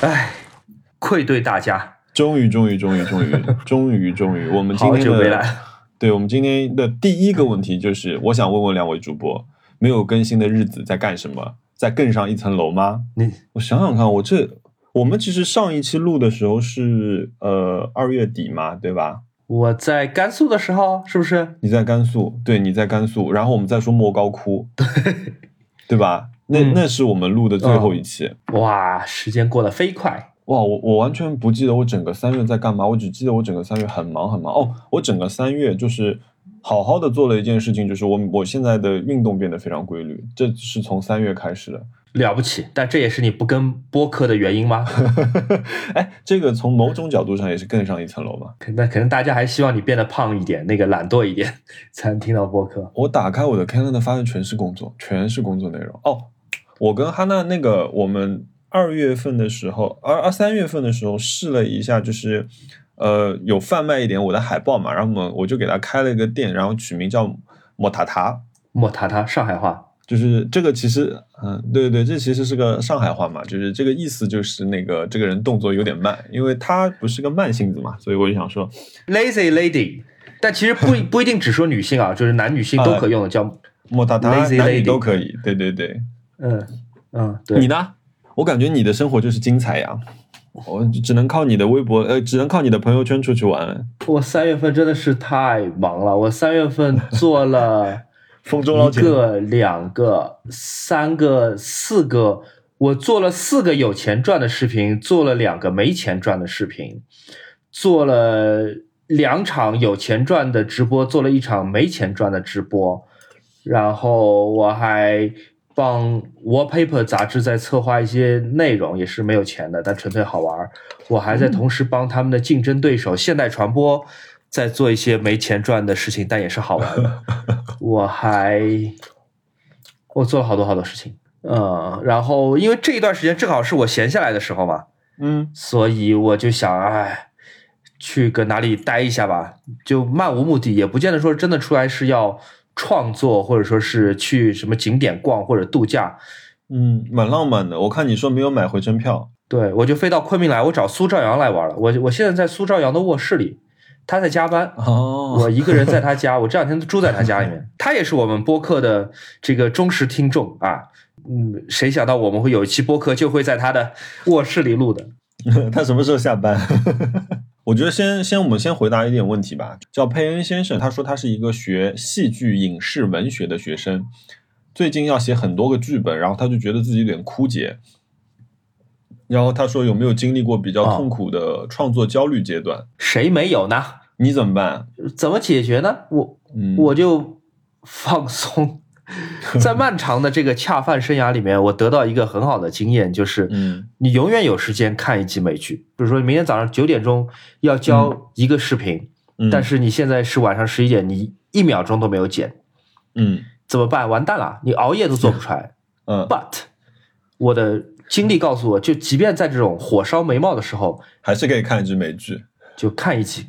唉，愧对大家，终于，终于，终于，终于，终于，终于，我们今好天的久没来。对我们今天的第一个问题就是，我想问问两位主播，没有更新的日子在干什么？在更上一层楼吗？你我想想看，我这我们其实上一期录的时候是呃二月底嘛，对吧？我在甘肃的时候，是不是？你在甘肃，对，你在甘肃，然后我们再说莫高窟，对，对吧？那、嗯那是我们录的最后一期。哇，时间过得飞快。哇，我我完全不记得我整个三月在干嘛，我只记得我整个三月很忙很忙。哦，我整个三月就是好好的做了一件事情，就是我我现在的运动变得非常规律，这是从三月开始的。了不起，但这也是你不跟播客的原因吗？哎，这个从某种角度上也是更上一层楼嘛。那可能大家还希望你变得胖一点，那个懒惰一点，才能听到播客。我打开我的 Calendar 发现全是工作，全是工作内容。哦，我跟哈娜那个我们二月份的时候，二二三月份的时候试了一下，就是呃有贩卖一点我的海报嘛，然后我们我就给他开了一个店，然后取名叫莫塔塔。莫塔塔，上海话。就是这个其实，嗯，对对对，这其实是个上海话嘛，就是这个意思就是那个这个人动作有点慢，因为他不是个慢性子嘛，所以我就想说，lazy lady，但其实不 不一定只说女性啊，就是男女性都可用的，叫莫塔塔 Lazy 男女 lady 都可以，对对对。嗯嗯，对。你呢？我感觉你的生活就是精彩呀，我只能靠你的微博，呃，只能靠你的朋友圈出去玩。我三月份真的是太忙了，我三月份做了一 风中捞钱，个、两个、三个、四个，我做了四个有钱赚的视频，做了两个没钱赚的视频，做了两场有钱赚的直播，做了一场没钱赚的直播，然后我还帮 Wallpaper 杂志在策划一些内容，也是没有钱的，但纯粹好玩。我还在同时帮他们的竞争对手现代传播在做一些没钱赚的事情，但也是好玩的。我还我做了好多好多事情，嗯，然后因为这一段时间正好是我闲下来的时候嘛，嗯，所以我就想，哎，去个哪里待一下吧，就漫无目的，也不见得说真的出来是要创作，或者说是去什么景点逛或者度假。嗯，蛮浪漫的。我看你说没有买回程票，对我就飞到昆明来，我找苏兆阳来玩了。我我现在在苏兆阳的卧室里，他在加班，哦我一个人在他家，我这两天都住在他家里面。他也是我们播客的这个忠实听众啊。嗯，谁想到我们会有一期播客就会在他的卧室里录的？他什么时候下班？我觉得先先我们先回答一点问题吧。叫佩恩先生，他说他是一个学戏剧影视文学的学生，最近要写很多个剧本，然后他就觉得自己有点枯竭。然后他说有没有经历过比较哦痛苦的创作焦虑阶段？谁没有呢？你怎么办？怎么解决呢？我嗯，我就放松。在漫长的这个恰饭生涯里面，我得到一个很好的经验，就是嗯你永远有时间看一集美剧。比如说，明天早上九点钟要交一个视频，嗯，但是你现在是晚上十一点，你一秒钟都没有剪，嗯怎么办？完蛋了，你熬夜都做不出来。嗯 But 我的经历告诉我，就即便在这种火烧眉毛的时候，还是可以看一集美剧。就看一集，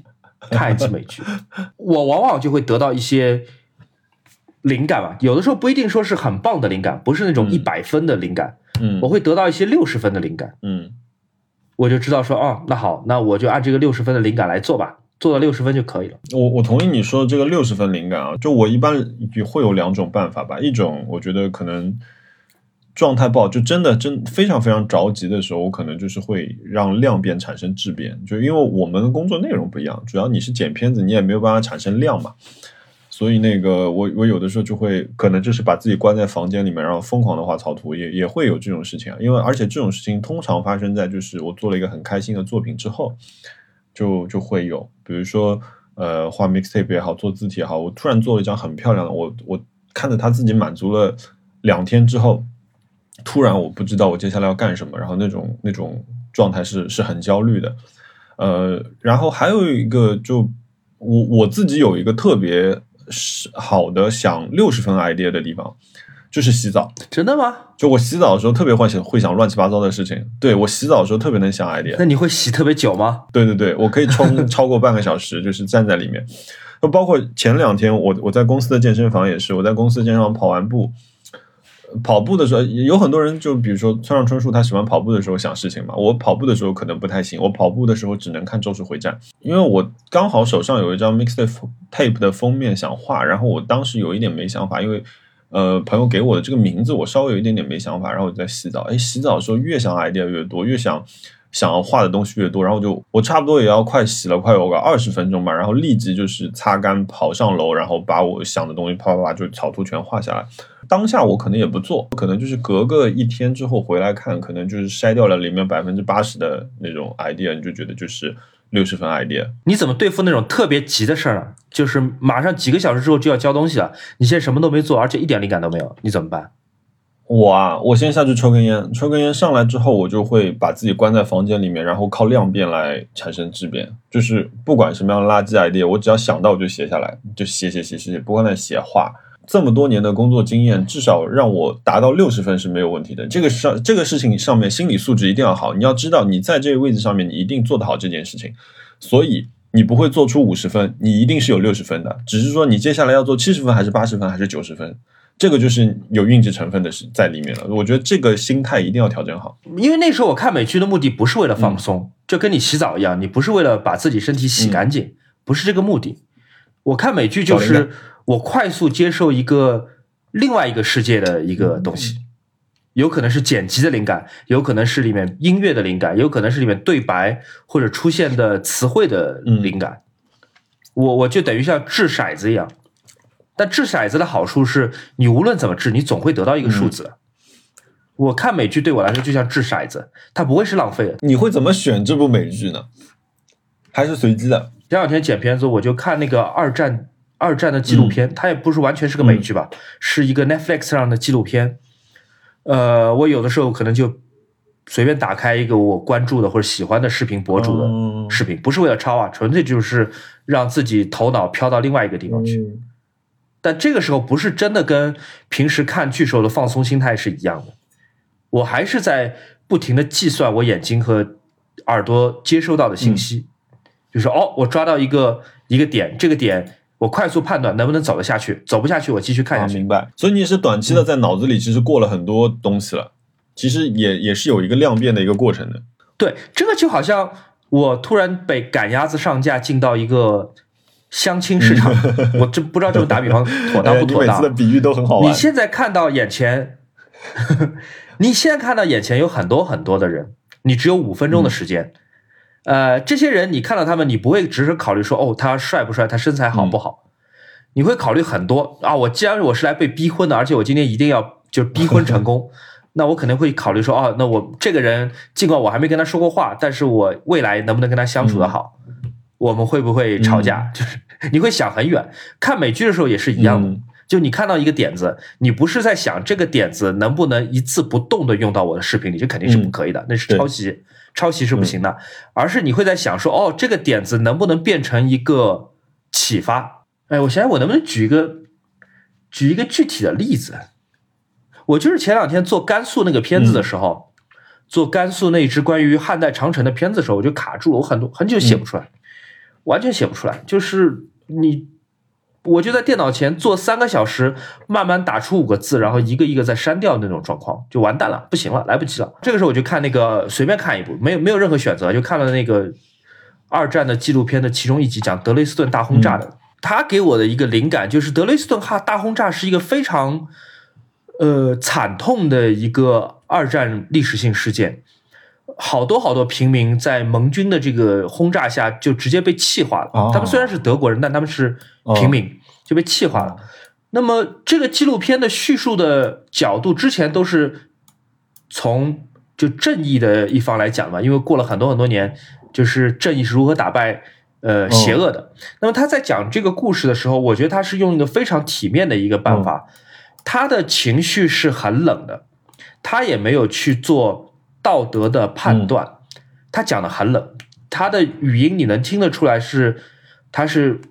看一集美剧，我往往就会得到一些灵感吧。有的时候不一定说是很棒的灵感，不是那种嗯一百分的灵感，嗯我会得到一些六十分的灵感，嗯我就知道说，哦，那好，那我就按这个六十分的灵感来做吧，做到六十分就可以了。我我同意你说的这个六十分灵感啊，就我一般也会有两种办法吧，一种我觉得可能状态不好，就真的真非常非常着急的时候，我可能就是会让量变产生质变，就因为我们的工作内容不一样，主要你是剪片子，你也没有办法产生量嘛，所以那个我我有的时候就会可能就是把自己关在房间里面，然后疯狂的画草图，也也会有这种事情啊，因为而且这种事情通常发生在就是我做了一个很开心的作品之后，就就会有，比如说呃画 mixtape 也好，做字体也好，我突然做了一张很漂亮的，我我看着他自己满足了两天之后，突然我不知道我接下来要干什么，然后那种那种状态是是很焦虑的，呃，然后还有一个就我我自己有一个特别是好的想六十分 idea 的地方，就是洗澡。真的吗？就我洗澡的时候特别会想会想乱七八糟的事情，对我洗澡的时候特别能想 idea。那你会洗特别久吗？对对对，我可以冲 超过半个小时，就是站在里面。就包括前两天我我在公司的健身房也是，我在公司健身房跑完步，跑步的时候，有很多人就比如说村上春树，他喜欢跑步的时候想事情嘛。我跑步的时候可能不太行，我跑步的时候只能看《咒术回战》，因为我刚好手上有一张 mixtape tape 的封面想画，然后我当时有一点没想法，因为呃朋友给我的这个名字我稍微有一点点没想法，然后我在洗澡，哎，洗澡的时候越想 idea 越多，越想。想要画的东西越多，然后就我差不多也要快洗了，快有个二十分钟吧，然后立即就是擦干，跑上楼，然后把我想的东西啪啪啪就草图全画下来。当下我可能也不做，可能就是隔个一天之后回来看，可能就是筛掉了里面百分之八十的那种 idea，你就觉得就是六十分 idea。你怎么对付那种特别急的事儿呢？就是马上几个小时之后就要交东西了，你现在什么都没做，而且一点灵感都没有，你怎么办？我啊，我先下去抽根烟，抽根烟上来之后，我就会把自己关在房间里面，然后靠量变来产生质变。就是不管什么样的垃圾 idea，我只要想到我就写下来，就写写写写写，不管在写画。这么多年的工作经验，至少让我达到六十分是没有问题的。这个上这个事情上面心理素质一定要好。你要知道，你在这个位置上面，你一定做得好这件事情。所以你不会做出五十分，你一定是有六十分的。只是说你接下来要做七十分，还是八十分，还是九十分。这个就是有运气成分的是在里面了，我觉得这个心态一定要调整好。因为那时候我看美剧的目的不是为了放松，就跟你洗澡一样，你不是为了把自己身体洗干净，不是这个目的。我看美剧就是我快速接受一个另外一个世界的一个东西，有可能是剪辑的灵感，有可能是里面音乐的灵感，有可能是里面对白或者出现的词汇的灵感。我我就等于像掷骰子一样。但掷骰子的好处是你无论怎么掷，你总会得到一个数字。我看美剧对我来说就像掷骰子，它不会是浪费的。你会怎么选这部美剧呢？还是随机的？前两天剪片子，我就看那个二战二战的纪录片，它也不是完全是个美剧吧，是一个 Netflix 上的纪录片。呃，我有的时候可能就随便打开一个我关注的或者喜欢的视频博主的视频，不是为了抄啊，纯粹就是让自己头脑飘到另外一个地方去。但这个时候不是真的跟平时看剧时候的放松心态是一样的，我还是在不停的计算我眼睛和耳朵接收到的信息，就是哦，我抓到一个一个点，这个点我快速判断能不能走得下去，走不下去我继续看下去。明白。所以你是短期的在脑子里其实过了很多东西了，其实也也是有一个量变的一个过程的。对，这个就好像我突然被赶鸭子上架进到一个。相亲市场，我这不知道这么打比方妥当不妥当。每次的比喻都很好玩。你现在看到眼前，你现在看到眼前有很多很多的人，你只有五分钟的时间。呃，这些人你看到他们，你不会只是考虑说哦，他帅不帅，他身材好不好，你会考虑很多啊。我既然我是来被逼婚的，而且我今天一定要就逼婚成功，那我肯定会考虑说哦，那我这个人尽管我还没跟他说过话，但是我未来能不能跟他相处的好？我们会不会吵架？就是 你会想很远。看美剧的时候也是一样的，就你看到一个点子，你不是在想这个点子能不能一字不动的用到我的视频里，这肯定是不可以的，那是抄袭，抄袭是不行的。而是你会在想说，哦，这个点子能不能变成一个启发？哎，我想想，我能不能举一个举一个具体的例子？我就是前两天做甘肃那个片子的时候，做甘肃那支关于汉代长城的片子的时候，我就卡住了，我很多很久写不出来。完全写不出来，就是你，我就在电脑前坐三个小时，慢慢打出五个字，然后一个一个再删掉那种状况，就完蛋了，不行了，来不及了。这个时候我就看那个随便看一部，没有没有任何选择，就看了那个二战的纪录片的其中一集，讲德累斯顿大轰炸的。他给我的一个灵感就是德累斯顿哈大轰炸是一个非常呃惨痛的一个二战历史性事件。好多好多平民在盟军的这个轰炸下就直接被气化了。他们虽然是德国人，但他们是平民，就被气化了。那么这个纪录片的叙述的角度之前都是从就正义的一方来讲嘛，因为过了很多很多年，就是正义是如何打败呃邪恶的。那么他在讲这个故事的时候，我觉得他是用一个非常体面的一个办法，他的情绪是很冷的，他也没有去做。道德的判断，他讲的很冷，他的语音你能听得出来是，他是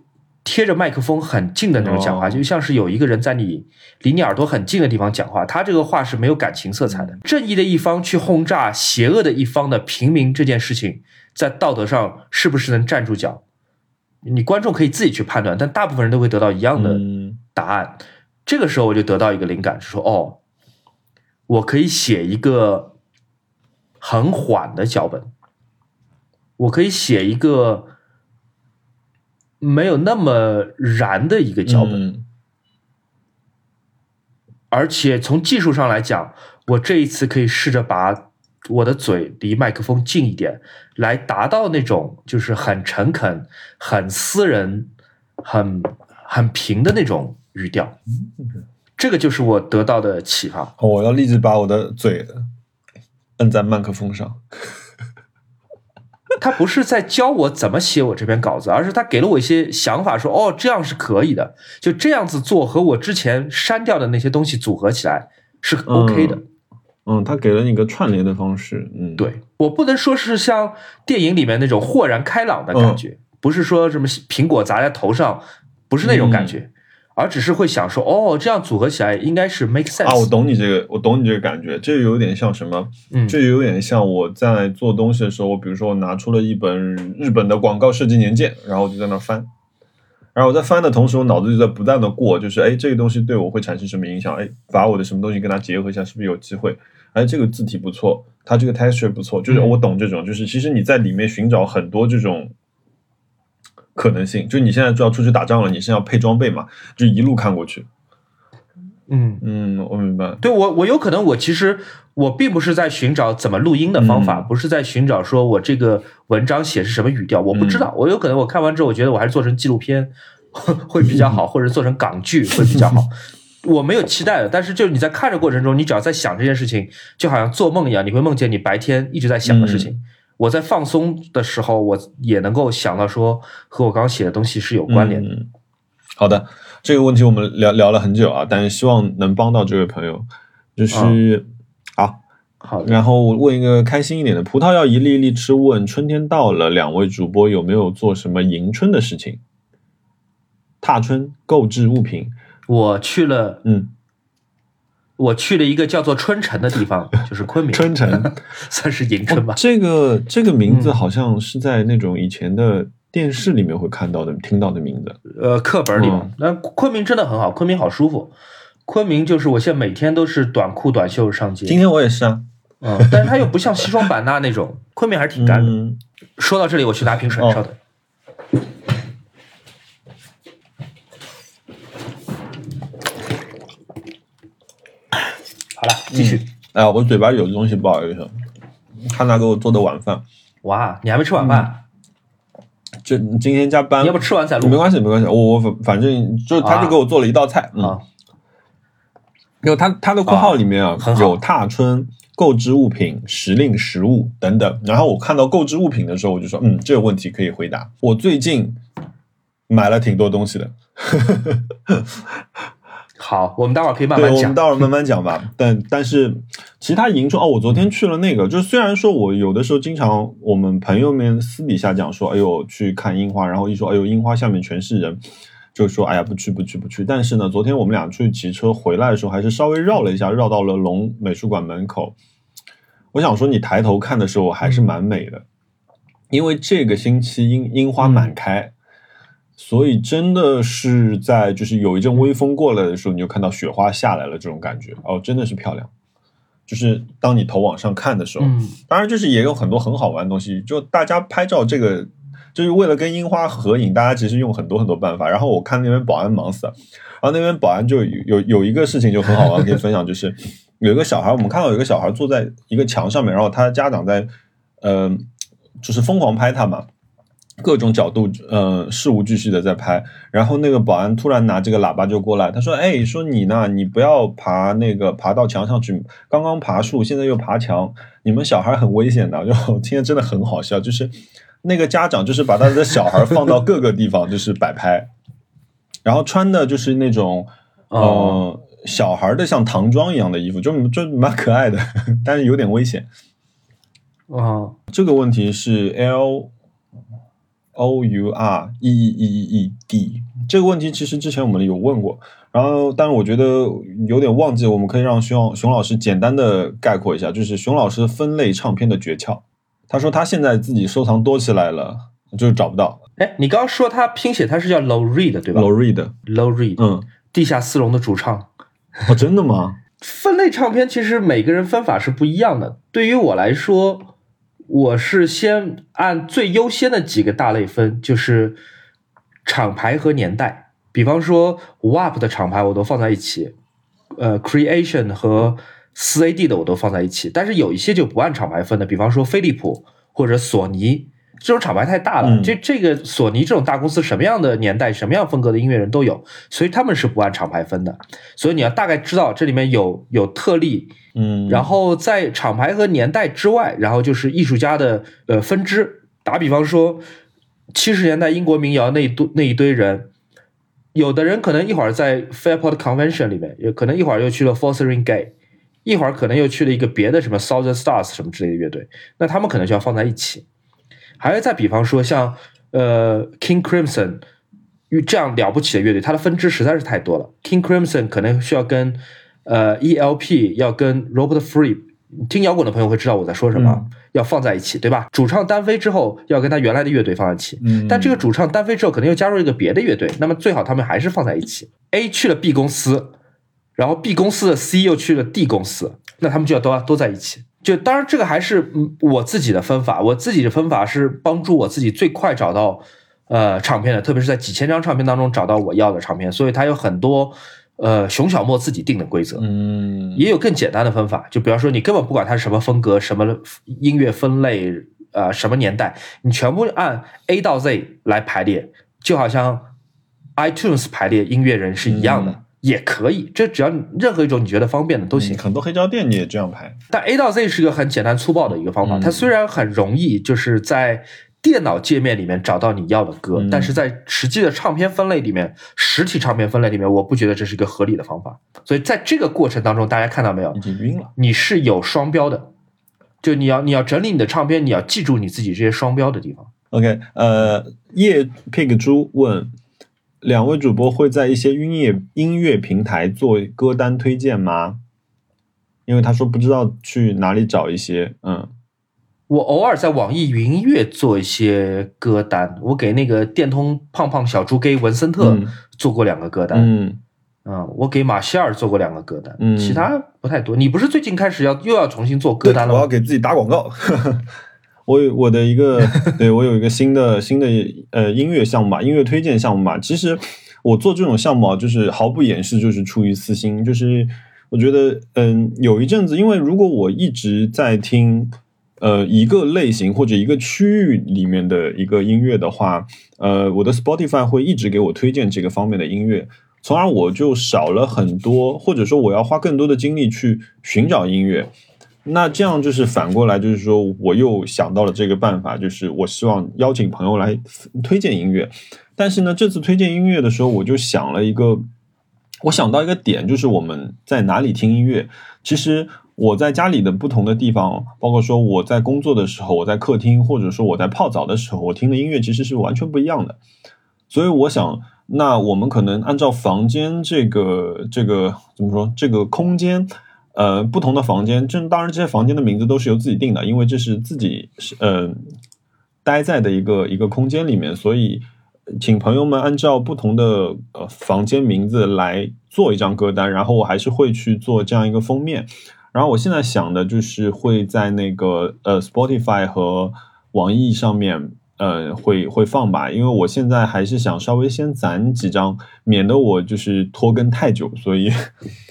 贴着麦克风很近的那种讲话，就像是有一个人在你离你耳朵很近的地方讲话。他这个话是没有感情色彩的。正义的一方去轰炸邪恶的一方的平民这件事情，在道德上是不是能站住脚？你观众可以自己去判断，但大部分人都会得到一样的答案。这个时候我就得到一个灵感，是说哦。我可以写一个很缓的脚本，我可以写一个没有那么燃的一个脚本，嗯而且从技术上来讲，我这一次可以试着把我的嘴离麦克风近一点，来达到那种就是很诚恳、很私人、很很平的那种语调。这个就是我得到的启发。哦我要立即把我的嘴摁在麦克风上。他不是在教我怎么写我这篇稿子，而是他给了我一些想法说，哦，这样是可以的，就这样子做和我之前删掉的那些东西组合起来是 OK 的。嗯，他给了你个串联的方式。嗯，，对我不能说是像电影里面那种豁然开朗的感觉，不是说什么苹果砸在头上，不是那种感觉，而只是会想说，哦，这样组合起来应该是 make sense 啊，我懂你这个，我懂你这个感觉，这有点像什么？嗯这有点像我在做东西的时候，我比如说我拿出了一本日本的广告设计年鉴，然后我就在那翻，然后我在翻的同时，我脑子就在不断的过，就是哎，这个东西对我会产生什么影响？哎，把我的什么东西跟它结合一下，是不是有机会？哎，这个字体不错，它这个 texture 不错，就是嗯我懂这种，就是其实你在里面寻找很多这种可能性，就你现在就要出去打仗了，你是要配装备嘛，就一路看过去。嗯，嗯，我明白。对我我有可能我其实我并不是在寻找怎么录音的方法，嗯不是在寻找说我这个文章写是什么语调，我不知道，我有可能我看完之后，我觉得我还是做成纪录片 会比较好，或者做成港剧会比较好。我没有期待的，但是就是你在看的过程中，你只要在想这件事情，就好像做梦一样，你会梦见你白天一直在想的事情。我在放松的时候，我也能够想到说和我刚刚写的东西是有关联的。嗯。好的，这个问题我们聊聊了很久啊，但是希望能帮到这位朋友。就是、好，好的，然后我问一个开心一点的：葡萄要一粒一粒吃。问春天到了，两位主播有没有做什么迎春的事情？踏春购置物品，我去了，嗯，我去了一个叫做春城的地方，就是昆明，春城。算是迎春吧。这个这个名字嗯好像是在那种以前的电视里面会看到的、听到的名字。呃，课本里嘛嗯。那昆明真的很好，昆明好舒服。昆明就是我现在每天都是短裤短袖上街，今天我也是啊，嗯，但是它又不像西双版纳那种，昆明还是挺干的。嗯，说到这里，我去拿瓶水，哦稍等。好继续。哎呀，我嘴巴里有东西，不好意思。汉娜给我做的晚饭，哇，你还没吃晚饭？这今天加班你要，不吃完再录？没关系，没关系。我我反反正就他就给我做了一道菜，嗯，啊，就他他的括号里面啊有踏春、购置物品、时令食物等等。然后我看到购置物品的时候，我就说，嗯，这个问题可以回答。我最近买了挺多东西的，好，我们待会儿可以慢，慢讲。我们待会儿慢慢讲吧。但但是其他迎春哦，我昨天去了那个，就虽然说我有的时候经常我们朋友们私底下讲说，哎呦去看樱花，然后一说哎呦樱花下面全是人，就说哎呀不去不去不去。但是呢，昨天我们俩出去骑车回来的时候，还是稍微绕了一下，绕到了龙美术馆门口。我想说，你抬头看的时候还是蛮美的，因为这个星期樱樱花满开。所以真的是在就是有一阵微风过来的时候，你就看到雪花下来了，这种感觉哦，真的是漂亮。就是当你头往上看的时候，嗯，当然就是也有很多很好玩的东西。就大家拍照这个，就是为了跟樱花合影，大家其实用很多很多办法。然后我看那边保安忙死了，然后那边保安就有有有一个事情就很好玩，可以分享，就是有一个小孩，我们看到有一个小孩坐在一个墙上面，然后他的家长在，呃，就是疯狂拍他嘛。各种角度，呃，事无巨细的在拍，然后那个保安突然拿这个喇叭就过来，他说：“哎，说你呢，你不要爬那个爬到墙上去，刚刚爬树，现在又爬墙，你们小孩很危险的。”就我听着真的很好笑，就是那个家长就是把他的小孩放到各个地方 就是摆拍，然后穿的就是那种呃、哦小孩的像唐装一样的衣服，就就蛮可爱的，但是有点危险。啊，这个问题是 L O U R E E E E E D 这个问题，其实之前我们有问过，然后但是我觉得有点忘记，我们可以让熊熊老师简单的概括一下，就是熊老师分类唱片的诀窍。他说他现在自己收藏多起来了，就是找不到哎，你刚刚说他拼写他是叫 Low Reed 对吧 Low Reed。？Low Reed，嗯，地下丝绒的主唱。哦，真的吗？分类唱片其实每个人分法是不一样的。对于我来说，我是先按最优先的几个大类分，就是厂牌和年代。比方说 WAP 的厂牌我都放在一起，呃，Creation 和四 AD 的我都放在一起。但是有一些就不按厂牌分的，比方说飞利浦或者索尼。这种厂牌太大了，这这个索尼这种大公司，什么样的年代、什么样风格的音乐人都有，所以他们是不按厂牌分的。所以你要大概知道这里面有有特例，嗯，然后在厂牌和年代之外，然后就是艺术家的呃分支。打比方说，七十年代英国民谣那一堆那一堆人，有的人可能一会儿在 Fairport Convention 里面，也可能一会儿又去了 Fothering Gay，一会儿可能又去了一个别的什么 Southern Stars 什么之类的乐队，那他们可能就要放在一起。还有再比方说，像呃 King Crimson，这样了不起的乐队，它的分支实在是太多了。King Crimson 可能需要跟呃 ELP 要跟 Robert Free，听摇滚的朋友会知道我在说什么，要放在一起，对吧？主唱单飞之后，要跟他原来的乐队放在一起。但这个主唱单飞之后，可能又加入一个别的乐队，那么最好他们还是放在一起。A 去了 B 公司，然后 B 公司的 C 又去了 D 公司，那他们就要都都在一起。就当然，这个还是我自己的分法。我自己的分法是帮助我自己最快找到呃唱片的，特别是在几千张唱片当中找到我要的唱片。所以它有很多呃熊小莫自己定的规则。嗯，也有更简单的分法，就比方说你根本不管它是什么风格、什么音乐分类、呃什么年代，你全部按 A 到 Z 来排列，就好像 iTunes 排列音乐人是一样的。也可以，这只要任何一种你觉得方便的都行。很多黑胶店你也这样排。但 A 到 Z 是一个很简单粗暴的一个方法，它虽然很容易，就是在电脑界面里面找到你要的歌，但是在实际的唱片分类里面，实体唱片分类里面，我不觉得这是一个合理的方法。所以在这个过程当中，大家看到没有？已经晕了。你是有双标的，就你要你要整理你的唱片，你要记住你自己这些双标的地方。OK，呃，叶 pig 猪问。两位主播会在一些音乐音乐平台做歌单推荐吗？因为他说不知道去哪里找一些。嗯，我偶尔在网易云音乐做一些歌单，我给那个电通胖胖小猪给文森特做过两个歌单。嗯，嗯，我给马歇尔做过两个歌单，其他不太多。你不是最近开始要又要重新做歌单了？我要给自己打广告。我有我的一个，对我有一个新的新的呃音乐项目吧，音乐推荐项目吧。其实我做这种项目啊，就是毫不掩饰，就是出于私心。就是我觉得，嗯，有一阵子，因为如果我一直在听呃一个类型或者一个区域里面的一个音乐的话，呃，我的 Spotify 会一直给我推荐这个方面的音乐，从而我就少了很多，或者说我要花更多的精力去寻找音乐。那这样就是反过来，就是说我又想到了这个办法，就是我希望邀请朋友来推荐音乐。但是呢，这次推荐音乐的时候，我就想了一个，我想到一个点，就是我们在哪里听音乐。其实我在家里的不同的地方，包括说我在工作的时候，我在客厅，或者说我在泡澡的时候，我听的音乐其实是完全不一样的。所以我想，那我们可能按照房间这个这个怎么说这个空间。呃，不同的房间，这当然这些房间的名字都是由自己定的，因为这是自己是呃待在的一个一个空间里面，所以请朋友们按照不同的呃房间名字来做一张歌单，然后我还是会去做这样一个封面。然后我现在想的就是会在那个呃 Spotify 和网易上面呃会会放吧，因为我现在还是想稍微先攒几张，免得我就是拖更太久，所以。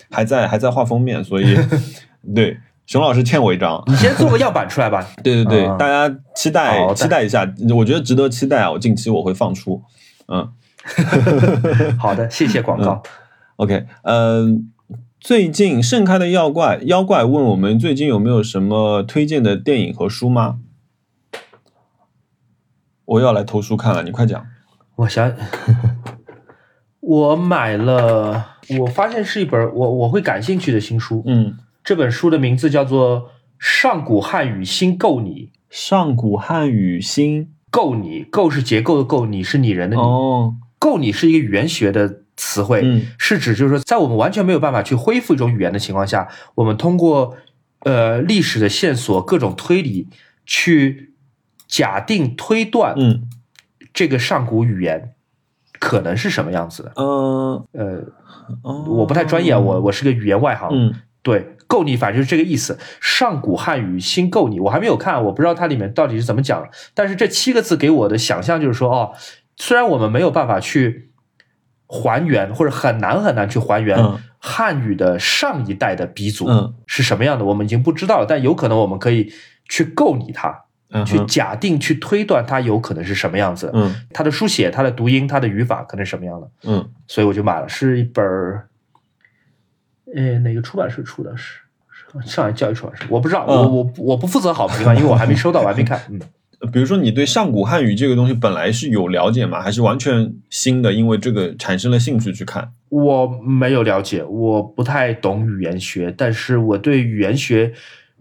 还在还在画封面，所以 对熊老师欠我一张，你先做个样板出来吧。对对对，大家期待期待一下，我觉得值得期待啊！我近期我会放出，嗯，好的，谢谢广告。OK，嗯，最近盛开的妖怪妖怪问我们最近有没有什么推荐的电影和书吗？我要来偷书看了，你快讲。我想。我买了，我发现是一本我我会感兴趣的新书。嗯，这本书的名字叫做《上古汉语新构你》。上古汉语新构你，构是结构的构，你是拟人的拟。哦，构你是一个语言学的词汇，是指就是说，在我们完全没有办法去恢复一种语言的情况下，我们通过呃历史的线索、各种推理去假定推断，嗯，这个上古语言。可能是什么样子的？嗯呃，我不太专业，我我是个语言外行。嗯，对，够你反正就是这个意思。上古汉语新够你，我还没有看，我不知道它里面到底是怎么讲。但是这七个字给我的想象就是说，哦，虽然我们没有办法去还原，或者很难很难去还原嗯汉语的上一代的鼻祖嗯是什么样的，我们已经不知道了。但有可能我们可以去构拟它，去假定、去推断它有可能是什么样子。嗯它的书写、它的读音、它的语法可能是什么样的。嗯所以我就买了，是一本儿，呃，哪个出版社出的？是是上海教育出版社，我不知道，嗯我我我不负责好评啊，因为我还没收到，我 还没看。嗯，比如说你对上古汉语这个东西本来是有了解吗？还是完全新的？因为这个产生了兴趣去看？我没有了解，我不太懂语言学，但是我对语言学，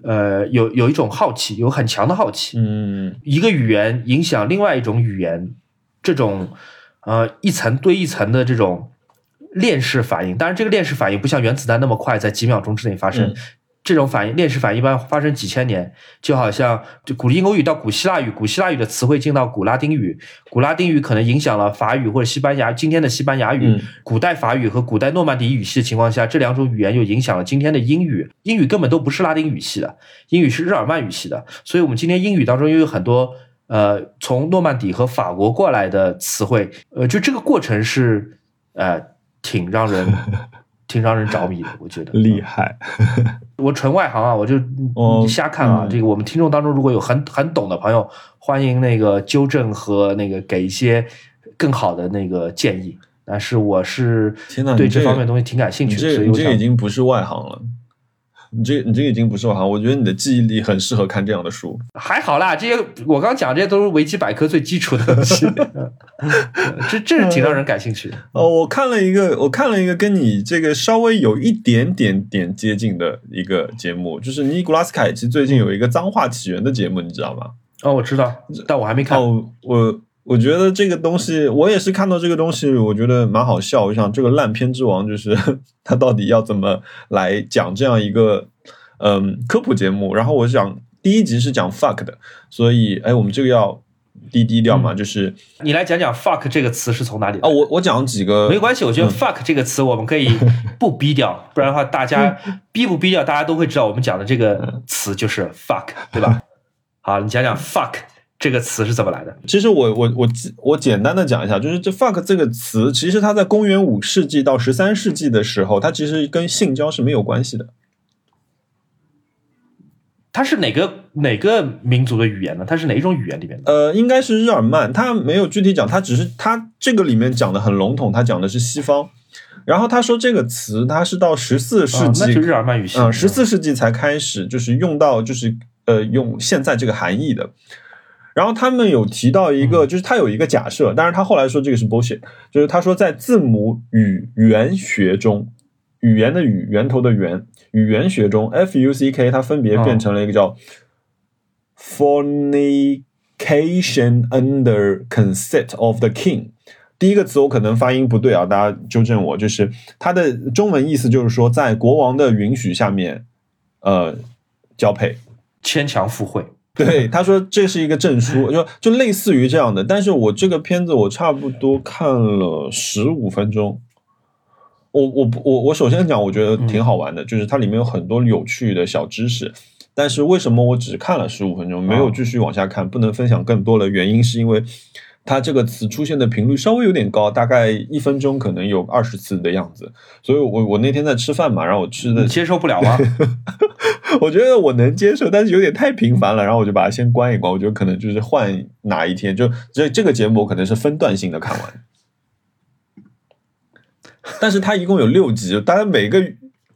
呃，有有一种好奇，有很强的好奇。嗯一个语言影响另外一种语言，这种呃一层对一层的这种链式反应，当然这个链式反应不像原子弹那么快，在几秒钟之内发生。嗯这种反应，链式反应一般发生几千年，就好像就古英欧语到古希腊语，古希腊语的词汇进到古拉丁语，古拉丁语可能影响了法语或者西班牙今天的西班牙语，嗯古代法语和古代诺曼底语系的情况下，这两种语言又影响了今天的英语。英语根本都不是拉丁语系的，英语是日耳曼语系的，所以我们今天英语当中又有很多呃从诺曼底和法国过来的词汇，呃，就这个过程是呃挺让人挺让人着迷的，我觉得厉害。我纯外行啊，我就哦瞎看啊。嗯这个我们听众当中如果有很很懂的朋友，欢迎那个纠正和那个给一些更好的那个建议。但是我是对这方面东西挺感兴趣的，这你这个已所以我想经不是外行了，你这你这个已经不是外行。我觉得你的记忆力很适合看这样的书。还好啦。这些我刚讲这些都是维基百科最基础的东西，嗯 这这是挺让人感兴趣的。哦，我看了一个，我看了一个跟你这个稍微有一点点点接近的一个节目，就是尼古拉斯凯奇最近有一个脏话起源的节目，你知道吗？哦，我知道，但我还没看。哦，我我觉得这个东西，我也是看到这个东西，我觉得蛮好笑。我想这个烂片之王就是 他到底要怎么来讲这样一个嗯科普节目？然后我想第一集是讲 fuck 的，所以哎，我们这个要低低调嘛，就是你来讲讲 “fuck” 这个词是从哪里来啊，的？我我讲几个没关系，我觉得嗯 “fuck” 这个词我们可以 不逼掉，不然的话，大家 逼不逼掉，大家都会知道我们讲的这个词就是 “fuck”，对吧？好，你讲讲 “fuck” 这个词是怎么来的？其实我我我我简单的讲一下，就是这 fuck 这个词，其实它在公元五世纪到十三世纪的时候，它其实跟性交是没有关系的。它是哪个哪个民族的语言呢？它是哪一种语言里面的？呃，应该是日耳曼，它没有具体讲，它只是它这个里面讲的很笼统，它讲的是西方。然后他说这个词，它是到十四世啊纪，日耳曼语系。嗯，十四世纪才开始就是用到就是呃用现在这个含义的。然后他们有提到一个，就是他有一个假设，但是他后来说这个是 bullshit，就是他说在字母语言学中，语言的语源头的源语言学中，f u c k 它分别变成了一个叫 fornication under consent of the king。第一个词我可能发音不对啊，大家纠正我。就是它的中文意思就是说，在国王的允许下面，呃，交配。牵强附会。对，他说这是一个证书，就就类似于这样的。但是我这个片子我差不多看了十五分钟。我我我我首先讲，我觉得挺好玩的，就是它里面有很多有趣的小知识。但是为什么我只看了十五分钟，没有继续往下看，不能分享更多的原因，是因为它这个词出现的频率稍微有点高，大概一分钟可能有二十次的样子。所以我我那天在吃饭嘛，然后我吃的接受不了吗？我觉得我能接受，但是有点太频繁了，然后我就把它先关一关。我觉得可能就是换哪一天，就这这个节目我可能是分段性的看完。但是它一共有六集，当然每个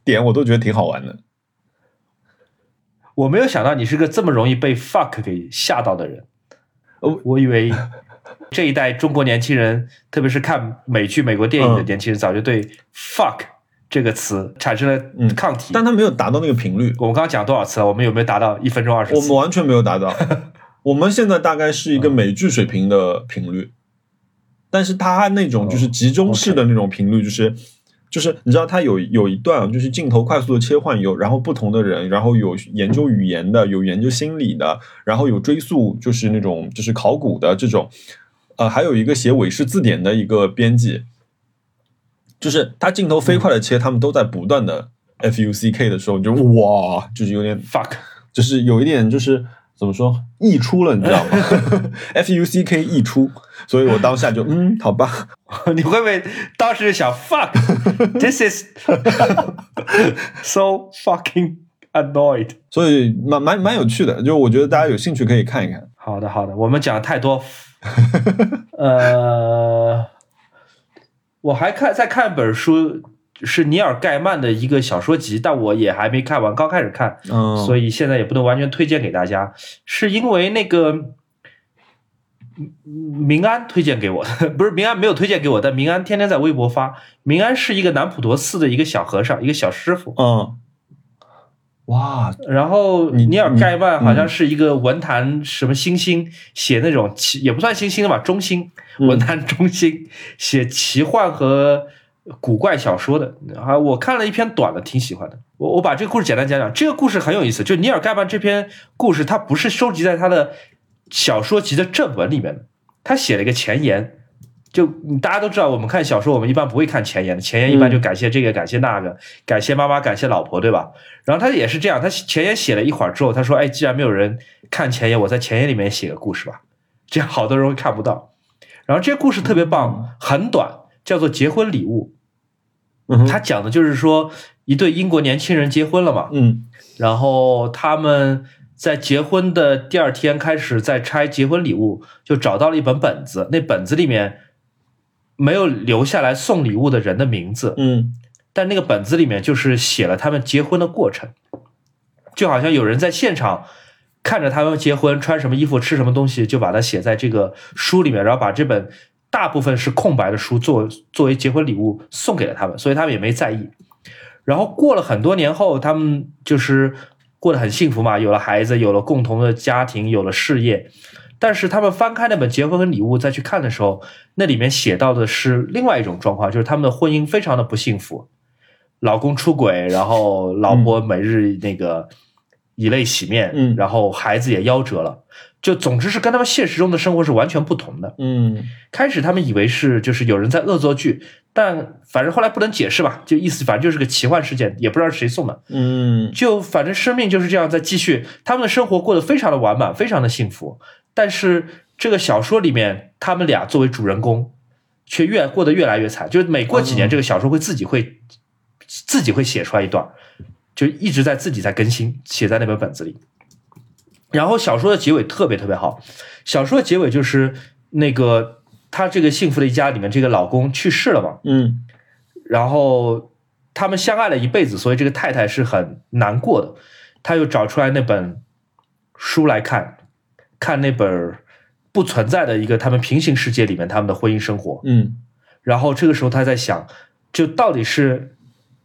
点我都觉得挺好玩的。我没有想到你是个这么容易被 “fuck” 给吓到的人。哦我以为这一代中国年轻人，特别是看美剧、美国电影的嗯年轻人，早就对 “fuck” 这个词产生了嗯抗体。但他没有达到那个频率，我们刚刚讲多少次了？我们有没有达到一分钟二十我们？完全没有达到。我们现在大概是一个美剧水平的频率，但是他那种就是集中式的那种频率，就是。就是你知道，他有有一段啊就是镜头快速的切换，有然后不同的人，然后有研究语言的，有研究心理的，然后有追溯就是那种就是考古的这种，呃，还有一个写韦氏字典的一个编辑，就是他镜头飞快的切，他们都在不断的 F U C K 的时候，你就哇，就是有点 fuck，就是有一点就是怎么说溢出了，你知道吗？F U C K 溢出，所以我当下就嗯，好吧，你会不会当时想 fuck？This is so fucking annoyed。所以蛮蛮蛮有趣的，就我觉得大家有兴趣可以看一看。好的，好的，我们讲太多。呃，我还看在看本书，是尼尔盖曼的一个小说集，但我也还没看完，刚开始看，嗯，所以现在也不能完全推荐给大家。是因为那个嗯明安推荐给我的，不是明安没有推荐给我，但明安天天在微博发。明安是一个南普陀寺的一个小和尚，一个小师傅。嗯，哇，然后你尼尔盖曼好像是一个文坛什么新星，写那种奇也不算新星了吧，中星嗯文坛中星，写奇幻和古怪小说的。啊，我看了一篇短的，挺喜欢的。我我把这个故事简单讲讲，这个故事很有意思。就尼尔盖曼这篇故事，它不是收集在他的小说集的正文里面的，他写了一个前言。就大家都知道，我们看小说，我们一般不会看前言的，前言一般就感谢这个，感谢那个，感谢妈妈，感谢老婆，对吧？然后他也是这样，他前言写了一会儿之后，他说：“哎，既然没有人看前言，我在前言里面写个故事吧，这样好多人会看不到。”然后这个故事特别棒，很短，叫做《结婚礼物》。嗯他讲的就是说，一对英国年轻人结婚了嘛，嗯然后他们在结婚的第二天开始在拆结婚礼物，就找到了一本本子，那本子里面没有留下来送礼物的人的名字，嗯但那个本子里面就是写了他们结婚的过程，就好像有人在现场看着他们结婚，穿什么衣服，吃什么东西，就把它写在这个书里面，然后把这本大部分是空白的书作作为结婚礼物送给了他们，所以他们也没在意。然后过了很多年后，他们就是过得很幸福嘛，有了孩子，有了共同的家庭，有了事业。但是他们翻开那本结婚跟礼物再去看的时候，那里面写到的是另外一种状况，就是他们的婚姻非常的不幸福，老公出轨，然后老婆每日那个以泪洗面，嗯然后孩子也夭折了，就总之是跟他们现实中的生活是完全不同的。嗯开始他们以为是就是有人在恶作剧，但反正后来不能解释吧，就意思反正就是个奇幻事件，也不知道是谁送的。嗯就反正生命就是这样在继续，他们的生活过得非常的完满，非常的幸福。但是这个小说里面，他们俩作为主人公，却越过得越来越惨。就是每过几年，哦这个小说会自己会自己会写出来一段，就一直在自己在更新，写在那本本子里。然后小说的结尾特别特别好，小说的结尾就是那个他这个幸福的一家里面，这个老公去世了嘛，嗯然后他们相爱了一辈子，所以这个太太是很难过的。她又找出来那本书来看，看那本不存在的一个他们平行世界里面他们的婚姻生活。嗯然后这个时候他在想，就到底是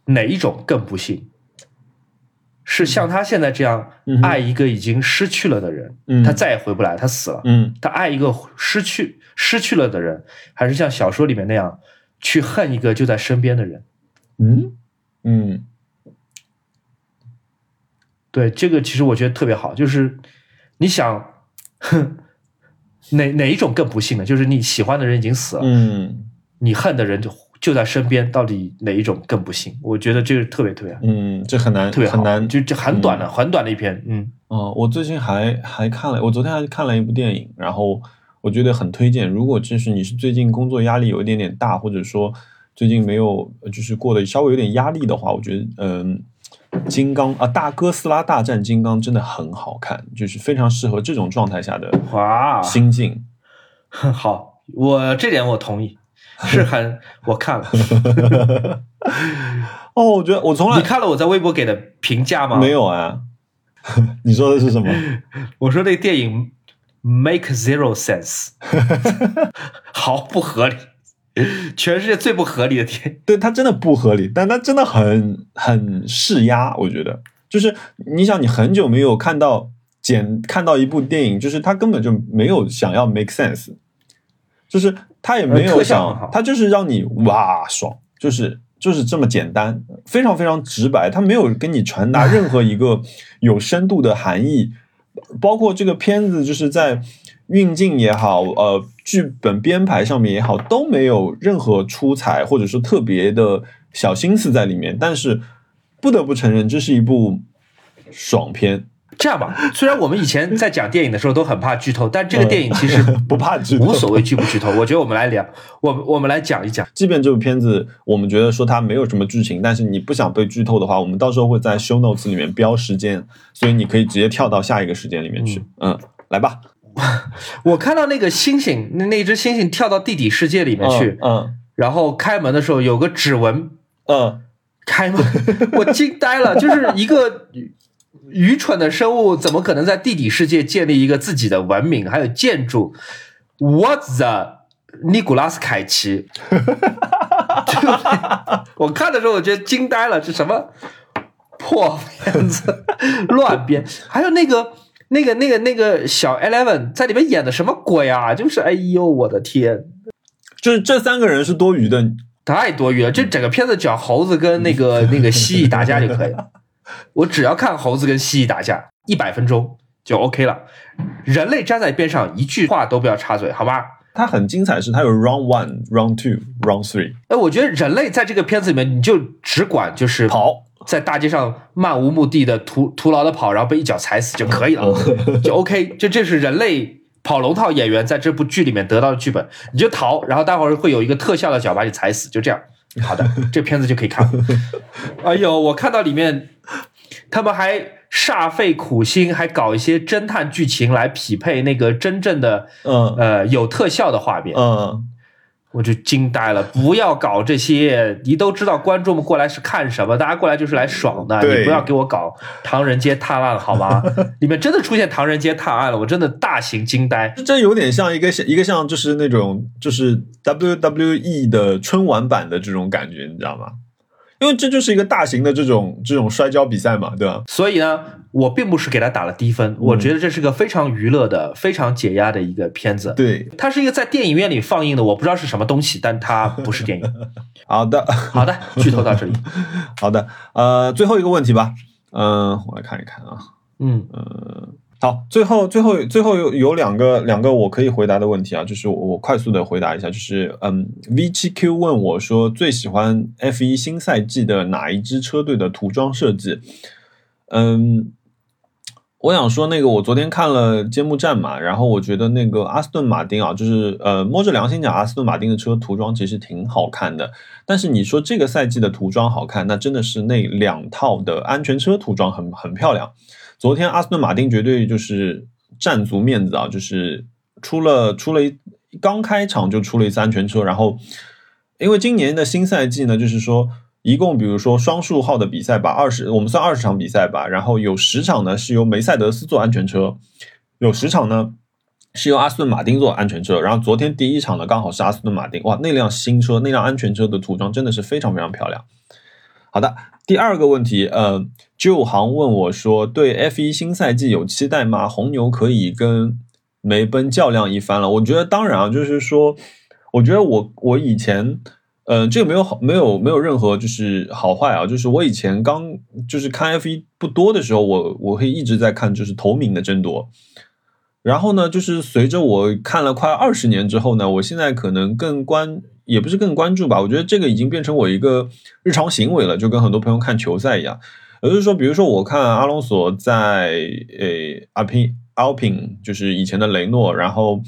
哪一种更不幸？是像他现在这样爱一个已经失去了的人，嗯他再也回不来，他死了。嗯他爱一个失去失去了的人，还是像小说里面那样去恨一个就在身边的人？嗯嗯对，这个其实我觉得特别好，就是你想，哼，哪哪一种更不幸呢？就是你喜欢的人已经死了，嗯你恨的人就就在身边，到底哪一种更不幸？我觉得这个特别特别嗯，这很难特别很难就就很短的、很短的一篇，嗯哦，我最近还还看了，我昨天还看了一部电影，然后我觉得很推荐。如果就是你是最近工作压力有一点点大，或者说最近没有呃就是过得稍微有点压力的话，我觉得嗯，金刚啊，大哥斯拉大战金刚真的很好看，就是非常适合这种状态下的哇，心境。好，我这点我同意，是很我看了，哦，我觉得我从来你看了我在微博给的评价吗？没，有啊。你说的是什么？我说这个电影 make zero sense，毫不合理，全世界最不合理的电影。对，它真的不合理，但它真的很很释压。我觉得，就是你想，你很久没有看到简看到一部电影，就是它根本就没有想要 make sense，就是它也没有想，它就是让你哇爽，就是就是这么简单，非常非常直白，它没有跟你传达任何一个有深度的含义，包括这个片子就是在运镜也好，呃，剧本编排上面也好，都没有任何出彩或者说特别的小心思在里面。但是不得不承认，这是一部爽片，这样吧，虽然我们以前在讲电影的时候都很怕剧透，但这个电影其实 不怕剧透无所谓剧不剧透。我觉得我们来聊，我们我们来讲一讲。即便这部片子我们觉得说它没有什么剧情，但是你不想被剧透的话，我们到时候会在 show notes 里面标时间，所以你可以直接跳到下一个时间里面去。嗯，来吧。我看到那个猩猩，那那只猩猩跳到地底世界里面去，嗯然后开门的时候有个指纹嗯开门，我惊呆了，就是一个愚愚蠢的生物，怎么可能在地底世界建立一个自己的文明还有建筑？What the 尼古拉斯凯奇？对不对我看的时候我觉得惊呆了，这什么破片子，乱编，还有那个。那个、那个、那个小 Eleven 在里面演的什么鬼啊？就是，哎呦，我的天！就是这三个人是多余的，太多余了。这整个片子只要猴子跟那个那个蜥蜴打架就可以了，我只要看猴子跟蜥蜴打架，一百分钟就 OK 了。人类站在边上，一句话都不要插嘴，好吧？它很精彩，是它有 round one、round two、round three。哎，我觉得人类在这个片子里面，你就只管就是跑，在大街上漫无目的的徒徒劳的跑，然后被一脚踩死就可以了，就 OK。就这是人类跑龙套演员在这部剧里面得到的剧本，你就逃，然后待会儿会有一个特效的脚把你踩死，就这样。好的，这片子就可以看了。哎呦，我看到里面他们还煞费苦心，还搞一些侦探剧情来匹配那个真正的嗯呃有特效的画面。嗯，我就惊呆了！不要搞这些，你都知道观众们过来是看什么，大家过来就是来爽的，你不要给我搞唐人街探案好吗？里面真的出现唐人街探案了，我真的大型惊呆。这有点像一个像一个像就是那种就是 WWE 的春晚版的这种感觉，你知道吗？因为这就是一个大型的这种这种摔跤比赛嘛，对吧？所以呢，我并不是给他打了低分，我觉得这是个非常娱乐的、非常解压的一个片子。对，它是一个在电影院里放映的，我不知道是什么东西，但它不是电影。好的，好的，剧透到这里。好的，呃，最后一个问题吧，嗯、我来看一看啊，嗯，好，最后最后最后有有两个两个我可以回答的问题啊，就是我快速的回答一下，就是嗯，V 七 Q 问我说最喜欢 F 一新赛季的哪一支车队的涂装设计？嗯，我想说那个我昨天看了揭幕战嘛，然后我觉得那个阿斯顿马丁啊，就是呃摸着良心讲，阿斯顿马丁的车涂装其实挺好看的，但是你说这个赛季的涂装好看，那真的是那两套的安全车涂装很很漂亮。昨天阿斯顿马丁绝对就是占足面子啊，就是出了出了一刚开场就出了一次安全车，然后因为今年的新赛季呢，就是说一共比如说双数号的比赛吧，二十我们算二十场比赛吧，然后有十场呢是由梅赛德斯做安全车，有十场呢是由阿斯顿马丁做安全车，然后昨天第一场呢刚好是阿斯顿马丁，哇，那辆新车那辆安全车的涂装真的是非常非常漂亮。好的，第二个问题，呃，旧行问我说，对 F 一新赛季有期待吗？红牛可以跟梅奔较量一番了。我觉得当然啊，就是说，我觉得我我以前，呃，这个没有好，没有没有任何就是好坏啊，就是我以前刚就是看 F 一不多的时候，我我会一直在看就是头名的争夺。然后呢，就是随着我看了快二十年之后呢，我现在可能更关，也不是更关注吧，我觉得这个已经变成我一个日常行为了，就跟很多朋友看球赛一样。也就是说，比如说我看阿隆索在诶阿平 alpin 就是以前的雷诺，然后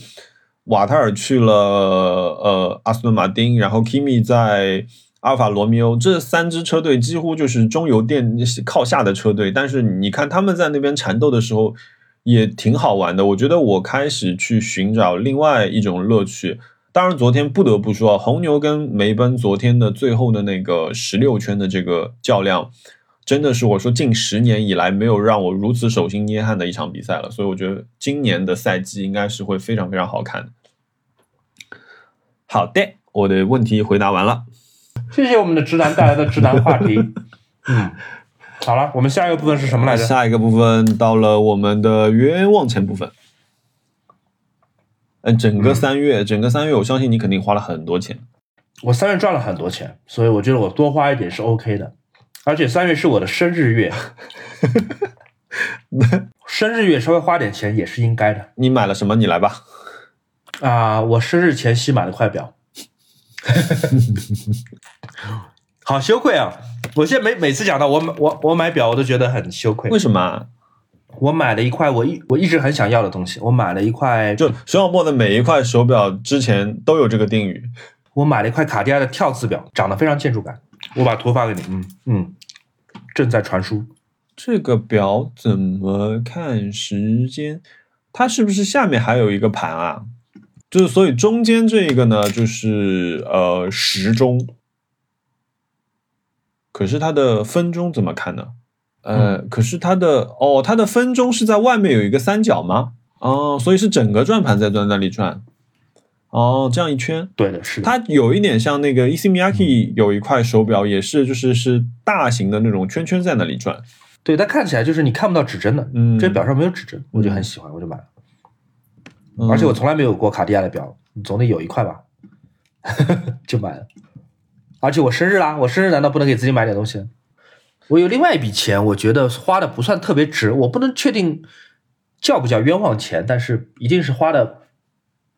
瓦特尔去了呃阿斯顿马丁，然后 Kimi 在阿尔法罗密欧，这三支车队几乎就是中游电靠下的车队，但是你看他们在那边缠斗的时候。也挺好玩的，我觉得我开始去寻找另外一种乐趣。当然，昨天不得不说，红牛跟梅奔昨天的最后的那个十六圈的这个较量，真的是我说近十年以来没有让我如此手心捏汗的一场比赛了。所以我觉得今年的赛季应该是会非常非常好看的。好的，我的问题回答完了。谢谢我们的直男带来的直男话题。嗯。好了，我们下一个部分是什么来着？下一个部分到了我们的冤枉钱部分。嗯，整个三月，整个三月，我相信你肯定花了很多钱。我三月赚了很多钱，所以我觉得我多花一点是 OK 的。而且三月是我的生日月，生日月稍微花点钱也是应该的。你买了什么？你来吧。啊，我生日前夕买了块表。好羞愧啊！我现在每每次讲到我买我我买表，我都觉得很羞愧为。什么啊？我买了一块我一我一直很想要的东西，我买了一块就熊小沫的每一块手表之前都有这个定语。我买了一块卡地亚的跳字表，长得非常建筑感。我把图发给你，嗯嗯，正在传输。这个表怎么看时间？它是不是下面还有一个盘啊？就是所以中间这个呢，就是呃时钟。可是它的分钟怎么看呢？呃，可是它的哦，它的分钟是在外面有一个三角吗？哦，所以是整个转盘在转那里转。哦，这样一圈，对的，是的。它有一点像那个 Issey Miyake 有一块手表，也是就是是大型的那种圈圈在那里转。对，它看起来就是你看不到指针的，嗯这表上没有指针，我就很喜欢，我就买了。嗯而且我从来没有过卡地亚的表，你总得有一块吧，就买了。而且我生日啦，我生日难道不能给自己买点东西？我有另外一笔钱，我觉得花的不算特别值，我不能确定叫不叫冤枉钱，但是一定是花的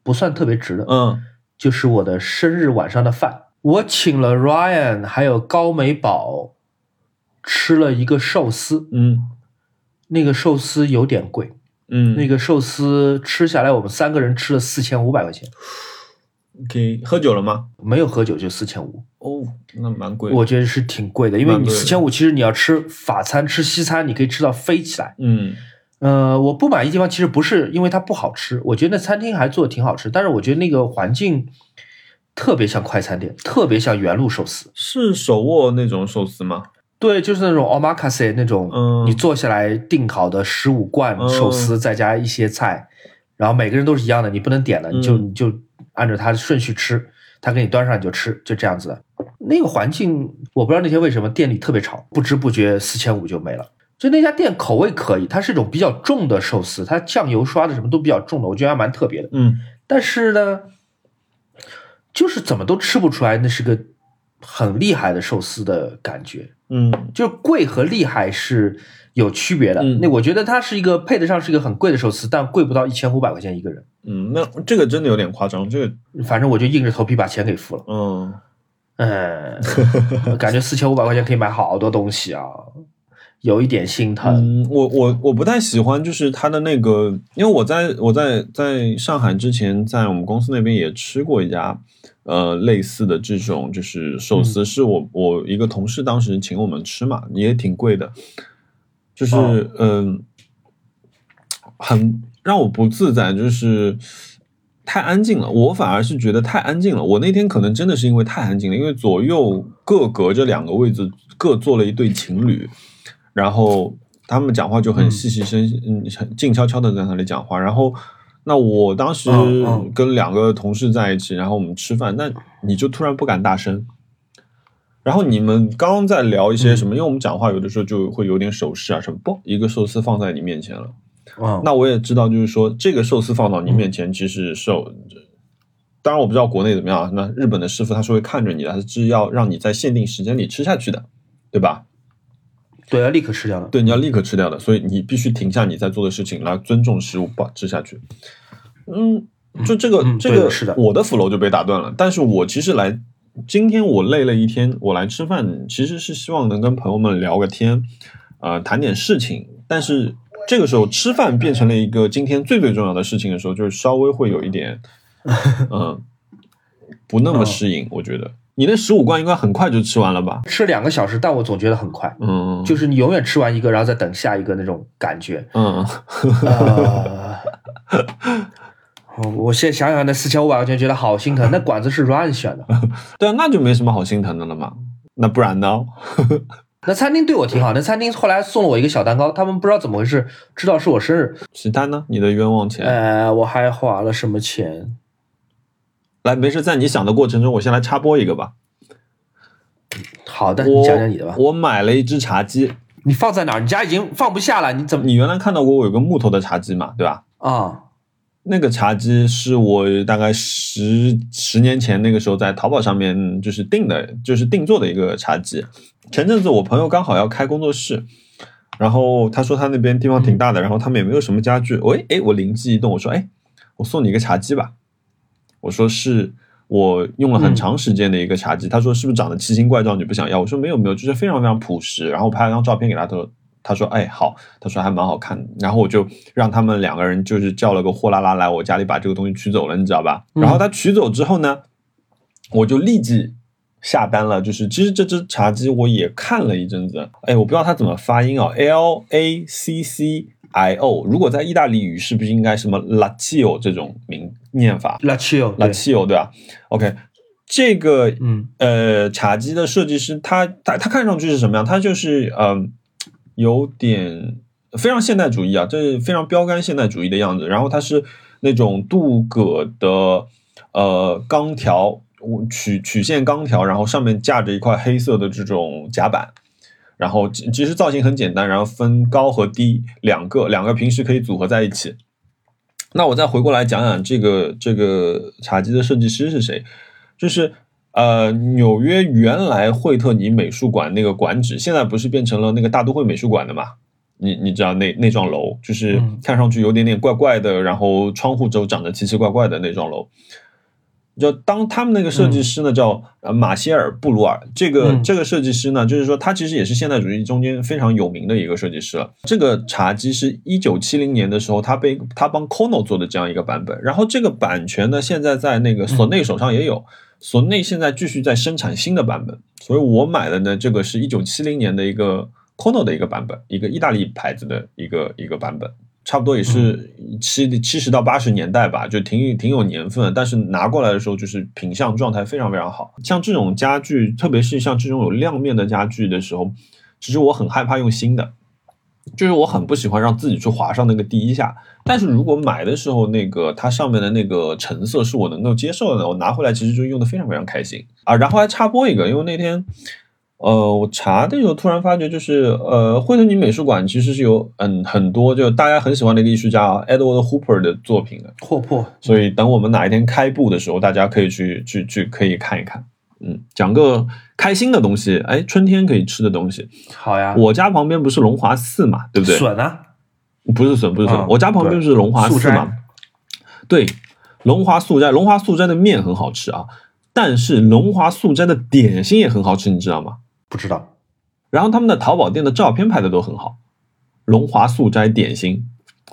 不算特别值的。嗯。就是我的生日晚上的饭，我请了 Ryan 还有高美宝吃了一个寿司，嗯。那个寿司有点贵，嗯，那个寿司吃下来我们三个人吃了四千五百块钱，OK，喝酒了吗？没有喝酒就四千五，哦，那蛮贵的。我觉得是挺贵的，因为你四千五，其实你要吃法餐吃西餐，你可以吃到飞起来。嗯呃，我不满意地方其实不是因为它不好吃，我觉得那餐厅还做的挺好吃，但是我觉得那个环境特别像快餐店，特别像原路寿司。是手握那种寿司吗？对，就是那种 omakase 那种，嗯你坐下来订好的十五罐嗯寿司，再加一些菜，然后每个人都是一样的，你不能点了，你就嗯你就按照它的顺序吃，他给你端上你就吃，就这样子的。那个环境，我不知道那天为什么店里特别吵，不知不觉四千五就没了。就那家店口味可以，它是一种比较重的寿司，它酱油刷的什么都比较重的，我觉得还蛮特别的。嗯但是呢，就是怎么都吃不出来那是个很厉害的寿司的感觉。嗯就是贵和厉害是有区别的。嗯那我觉得它是一个配得上是一个很贵的寿司，但贵不到一千五百块钱一个人。嗯，那这个真的有点夸张。这个反正我就硬着头皮把钱给付了。嗯嗯，感觉四千五百块钱可以买好多东西啊，有一点心疼。嗯，我我我不太喜欢，就是他的那个，因为我在我在在上海之前，在我们公司那边也吃过一家。呃，类似的这种就是寿司，是我我一个同事当时请我们吃嘛，也挺贵的，就是哦嗯、很让我不自在，就是太安静了。我反而是觉得太安静了。我那天可能真的是因为太安静了，因为左右各隔着两个位置，各坐了一对情侣，然后他们讲话就很细细声，嗯，很静悄悄的在那里讲话。然后，那我当时跟两个同事在一起，然后我们吃饭，那你就突然不敢大声。然后你们刚刚在聊一些什么？因为我们讲话有的时候就会有点手势啊什么，不，一个寿司放在你面前了。嗯，那我也知道，就是说这个寿司放到你面前，其实受，当然我不知道国内怎么样，那日本的师傅他是会看着你的，他是要让你在限定时间里吃下去的，对吧？对，要立刻吃掉的。对，你要立刻吃掉的，所以你必须停下你在做的事情，来尊重食物，把吃下去。嗯，就这个、嗯这个是的我的 flow 就被打断了。但是我其实来今天我累了一天，我来吃饭，其实是希望能跟朋友们聊个天，呃，谈点事情。但是这个时候吃饭变成了一个今天最最重要的事情的时候，就是稍微会有一点，嗯、不那么适应。我觉得你那十五罐应该很快就吃完了吧？吃两个小时，但我总觉得很快，嗯，就是你永远吃完一个，然后再等下一个那种感觉。嗯。呃，我我现在想想，那四千五百块钱觉得好心疼。那管子是 Ryan 选的，对啊，那就没什么好心疼的了嘛。那不然呢？那餐厅对我挺好。那餐厅后来送了我一个小蛋糕，他们不知道怎么回事，知道是我生日。其他呢？你的冤枉钱？呃，我还花了什么钱？来，没事，在你想的过程中，我先来插播一个吧。好的，你讲讲你的吧。我买了一只茶几，你放在哪儿？你家已经放不下了，你怎么你原来看到过我有个木头的茶几嘛，对吧？啊？那个茶几是我大概十十年前那个时候在淘宝上面就是订的，就是定做的一个茶几。前阵子我朋友刚好要开工作室，然后他说他那边地方挺大的，然后他们也没有什么家具。喂，哎，我灵机一动，我说，哎，我送你一个茶几吧。我说是我用了很长时间的一个茶几，他说是不是长得奇形怪状你不想要？我说没有没有，就是非常非常朴实。然后拍了张照片给他，他说他说哎好，他说还蛮好看的。然后我就让他们两个人就是叫了个货拉拉来我家里把这个东西取走了，你知道吧？然后他取走之后呢，我就立即下单了。就是其实这只茶几我也看了一阵子，哎，我不知道它怎么发音啊，L A C C。I O，如果在意大利语是不是应该什么 Laccio 这种名念法？Laccio，Laccio 对吧？OK，这个嗯呃茶几的设计师，他他他看上去是什么样？他就是嗯有点非常现代主义啊，这是非常标杆现代主义的样子。然后它是那种镀铬的呃钢条曲曲线钢条，然后上面架着一块黑色的这种夹板。然后其实造型很简单，然后分高和低两个，两个平时可以组合在一起。那我再回过来讲讲这个这个茶几的设计师是谁？就是呃，纽约原来惠特尼美术馆那个馆址，现在不是变成了那个大都会美术馆的嘛？你你知道那那幢楼，就是看上去有点点怪怪的，然后窗户都长得奇奇怪怪的那幢楼。就当他们那个设计师呢，叫呃马歇尔布鲁尔，这个这个设计师呢，就是说他其实也是现代主义中间非常有名的一个设计师。了。这个茶几是一九七零年的时候，他被他帮 Kono 做的这样一个版本，然后这个版权呢，现在在那个索内手上也有，索内现在继续在生产新的版本，所以我买的呢，这个是一九七零年的一个 Kono 的一个版本，一个意大利牌子的一个一个版本。差不多也是七七十到八十年代吧，就挺挺有年份。但是拿过来的时候，就是品相状态非常非常好。像这种家具，特别是像这种有亮面的家具的时候，其实我很害怕用新的，就是我很不喜欢让自己去划上那个第一下。但是如果买的时候，那个它上面的那个成色是我能够接受的，我拿回来其实就用的非常非常开心啊。然后还插播一个，因为那天。呃，我查的时候突然发觉，就是呃，惠特尼美术馆其实是有嗯很多就大家很喜欢的一个艺术家 Edward Hooper 的作品的。霍珀。所以等我们哪一天开布的时候，大家可以去去去可以看一看。嗯，讲个开心的东西，哎，春天可以吃的东西。好呀。我家旁边不是龙华寺嘛，对不对？笋啊？不是笋，不是笋。我家旁边是龙华寺嘛？对，龙华素斋，龙华素斋的面很好吃啊，但是龙华素斋的点心也很好吃，你知道吗？不知道，然后他们的淘宝店的照片拍的都很好，龙华素斋点心，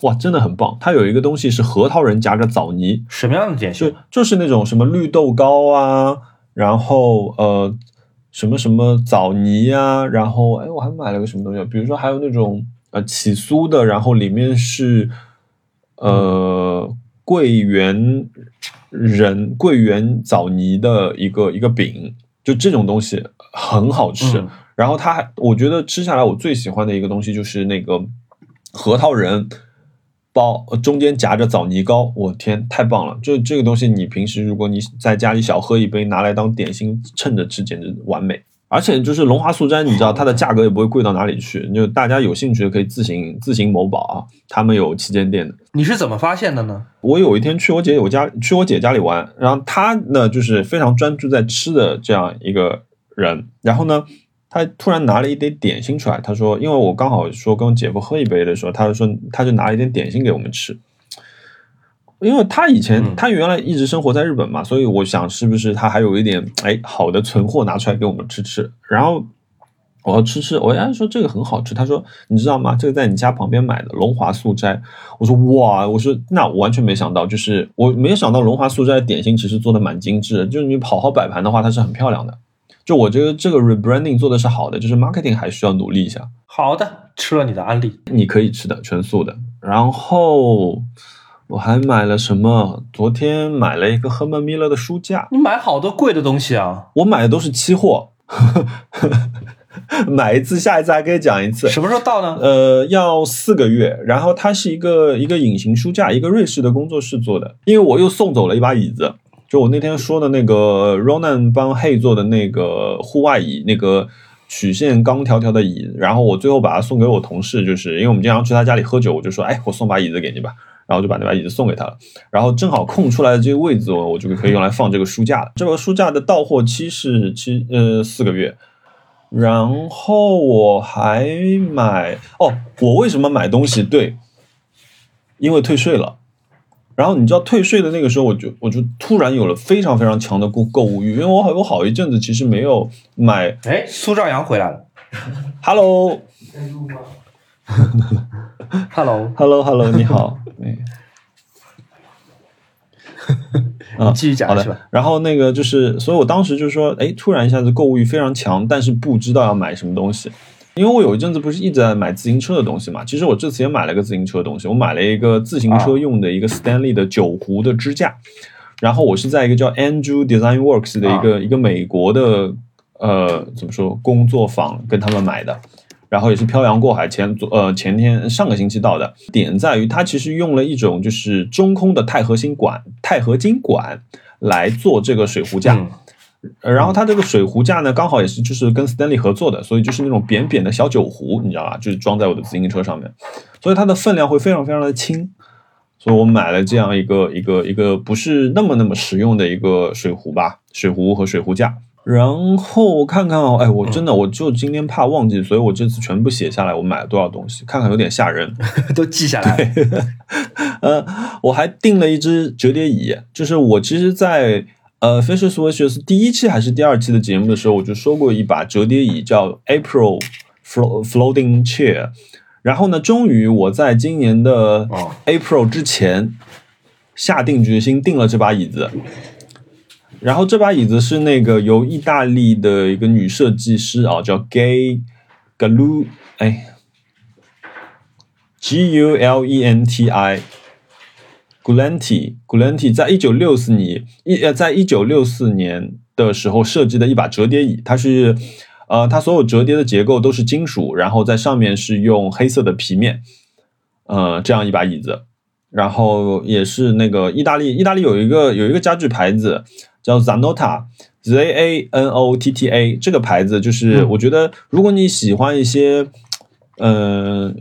哇，真的很棒。它有一个东西是核桃仁夹着枣泥，什么样的点心？就就是那种什么绿豆糕啊，然后呃什么什么枣泥啊，然后哎我还买了个什么东西，比如说还有那种呃起酥的，然后里面是呃桂圆仁桂圆枣泥的一个一个饼。就这种东西很好吃，然后它还，我觉得吃下来我最喜欢的一个东西就是那个核桃仁包，中间夹着枣泥糕，我天，太棒了！就这个东西，你平时如果你在家里小喝一杯，拿来当点心趁着吃，简直完美。而且就是龙华素斋，你知道它的价格也不会贵到哪里去，就大家有兴趣的可以自行自行某宝啊，他们有旗舰店的。你是怎么发现的呢？我有一天去我姐我家去我姐家里玩，然后她呢就是非常专注在吃的这样一个人，然后呢，他突然拿了一点点心出来，他说，因为我刚好说跟我姐夫喝一杯的时候，他就说他就拿了一点点心给我们吃。因为他以前他原来一直生活在日本嘛，所以我想是不是他还有一点哎好的存货拿出来给我们吃吃。然后我要吃吃，我家说这个很好吃，他说你知道吗？这个在你家旁边买的龙华素斋。我说哇，我说那我完全没想到，就是我没有想到龙华素斋点心其实做的蛮精致的，就是你好好摆盘的话，它是很漂亮的。就我觉得这个 rebranding 做的是好的，就是 marketing 还需要努力一下。好的，吃了你的安利，你可以吃的全素的，然后。我还买了什么？昨天买了一个赫曼米勒的书架。你买好多贵的东西啊！我买的都是期货，买一次下一次还可以讲一次。什么时候到呢？呃，要四个月。然后它是一个一个隐形书架，一个瑞士的工作室做的。因为我又送走了一把椅子，就我那天说的那个 Ronan 帮 Hey 做的那个户外椅，那个曲线钢条条的椅。然后我最后把它送给我同事，就是因为我们经常去他家里喝酒，我就说，哎，我送把椅子给你吧。然后就把那把椅子送给他了，然后正好空出来的这个位置，我就可以用来放这个书架了。这个书架的到货期是七呃四个月，然后我还买哦，我为什么买东西？对，因为退税了，然后你知道退税的那个时候，我就我就突然有了非常非常强的购购物欲，因为我好我好一阵子其实没有买。哎，苏兆阳回来了。Hello，Hello，Hello，在录吗？Hello，Hello，你好。哎啊，继续讲好的是吧？。然后那个就是，所以我当时就说，哎，突然一下子购物欲非常强，但是不知道要买什么东西。因为我有一阵子不是一直在买自行车的东西嘛，其实我这次也买了个自行车的东西，我买了一个自行车用的一个 Stanley 的酒壶的支架，然后我是在一个叫 Andrew Design Works 的一个、一个美国的呃怎么说工作坊跟他们买的，然后也是漂洋过海前昨呃前天上个星期到的。点在于它其实用了一种就是中空的钛合金管钛合金管来做这个水壶架。然后它这个水壶架呢，刚好也是就是跟 Stanley 合作的，所以就是那种扁扁的小酒壶，你知道吧？就是装在我的自行车上面，所以它的分量会非常非常的轻，所以我买了这样一个一个一个不是那么那么实用的一个水壶吧，水壶和水壶架。然后看看哦，哎，我真的我就今天怕忘记，所以我这次全部写下来，我买了多少东西，看看有点吓人。都记下来了。呃，我还订了一只折叠椅，就是我其实在，呃 Fisher Swishers 第一期还是第二期的节目的时候，我就说过一把折叠椅叫 April Flo Floating Chair，然后呢，终于我在今年的哦 April 之前下定决心订了这把椅子。然后这把椅子是那个由意大利的一个女设计师啊，叫 Gay Galu，哎，G U L E N T I。Gulenti Gulenti 在一九六四年一呃，在一九六四年的时候设计的一把折叠椅，它是呃，它所有折叠的结构都是金属，然后在上面是用黑色的皮面，呃，这样一把椅子，然后也是那个意大利，意大利有一个有一个家具牌子叫 Zanotta Z A N O T T A，这个牌子就是嗯。我觉得如果你喜欢一些嗯、呃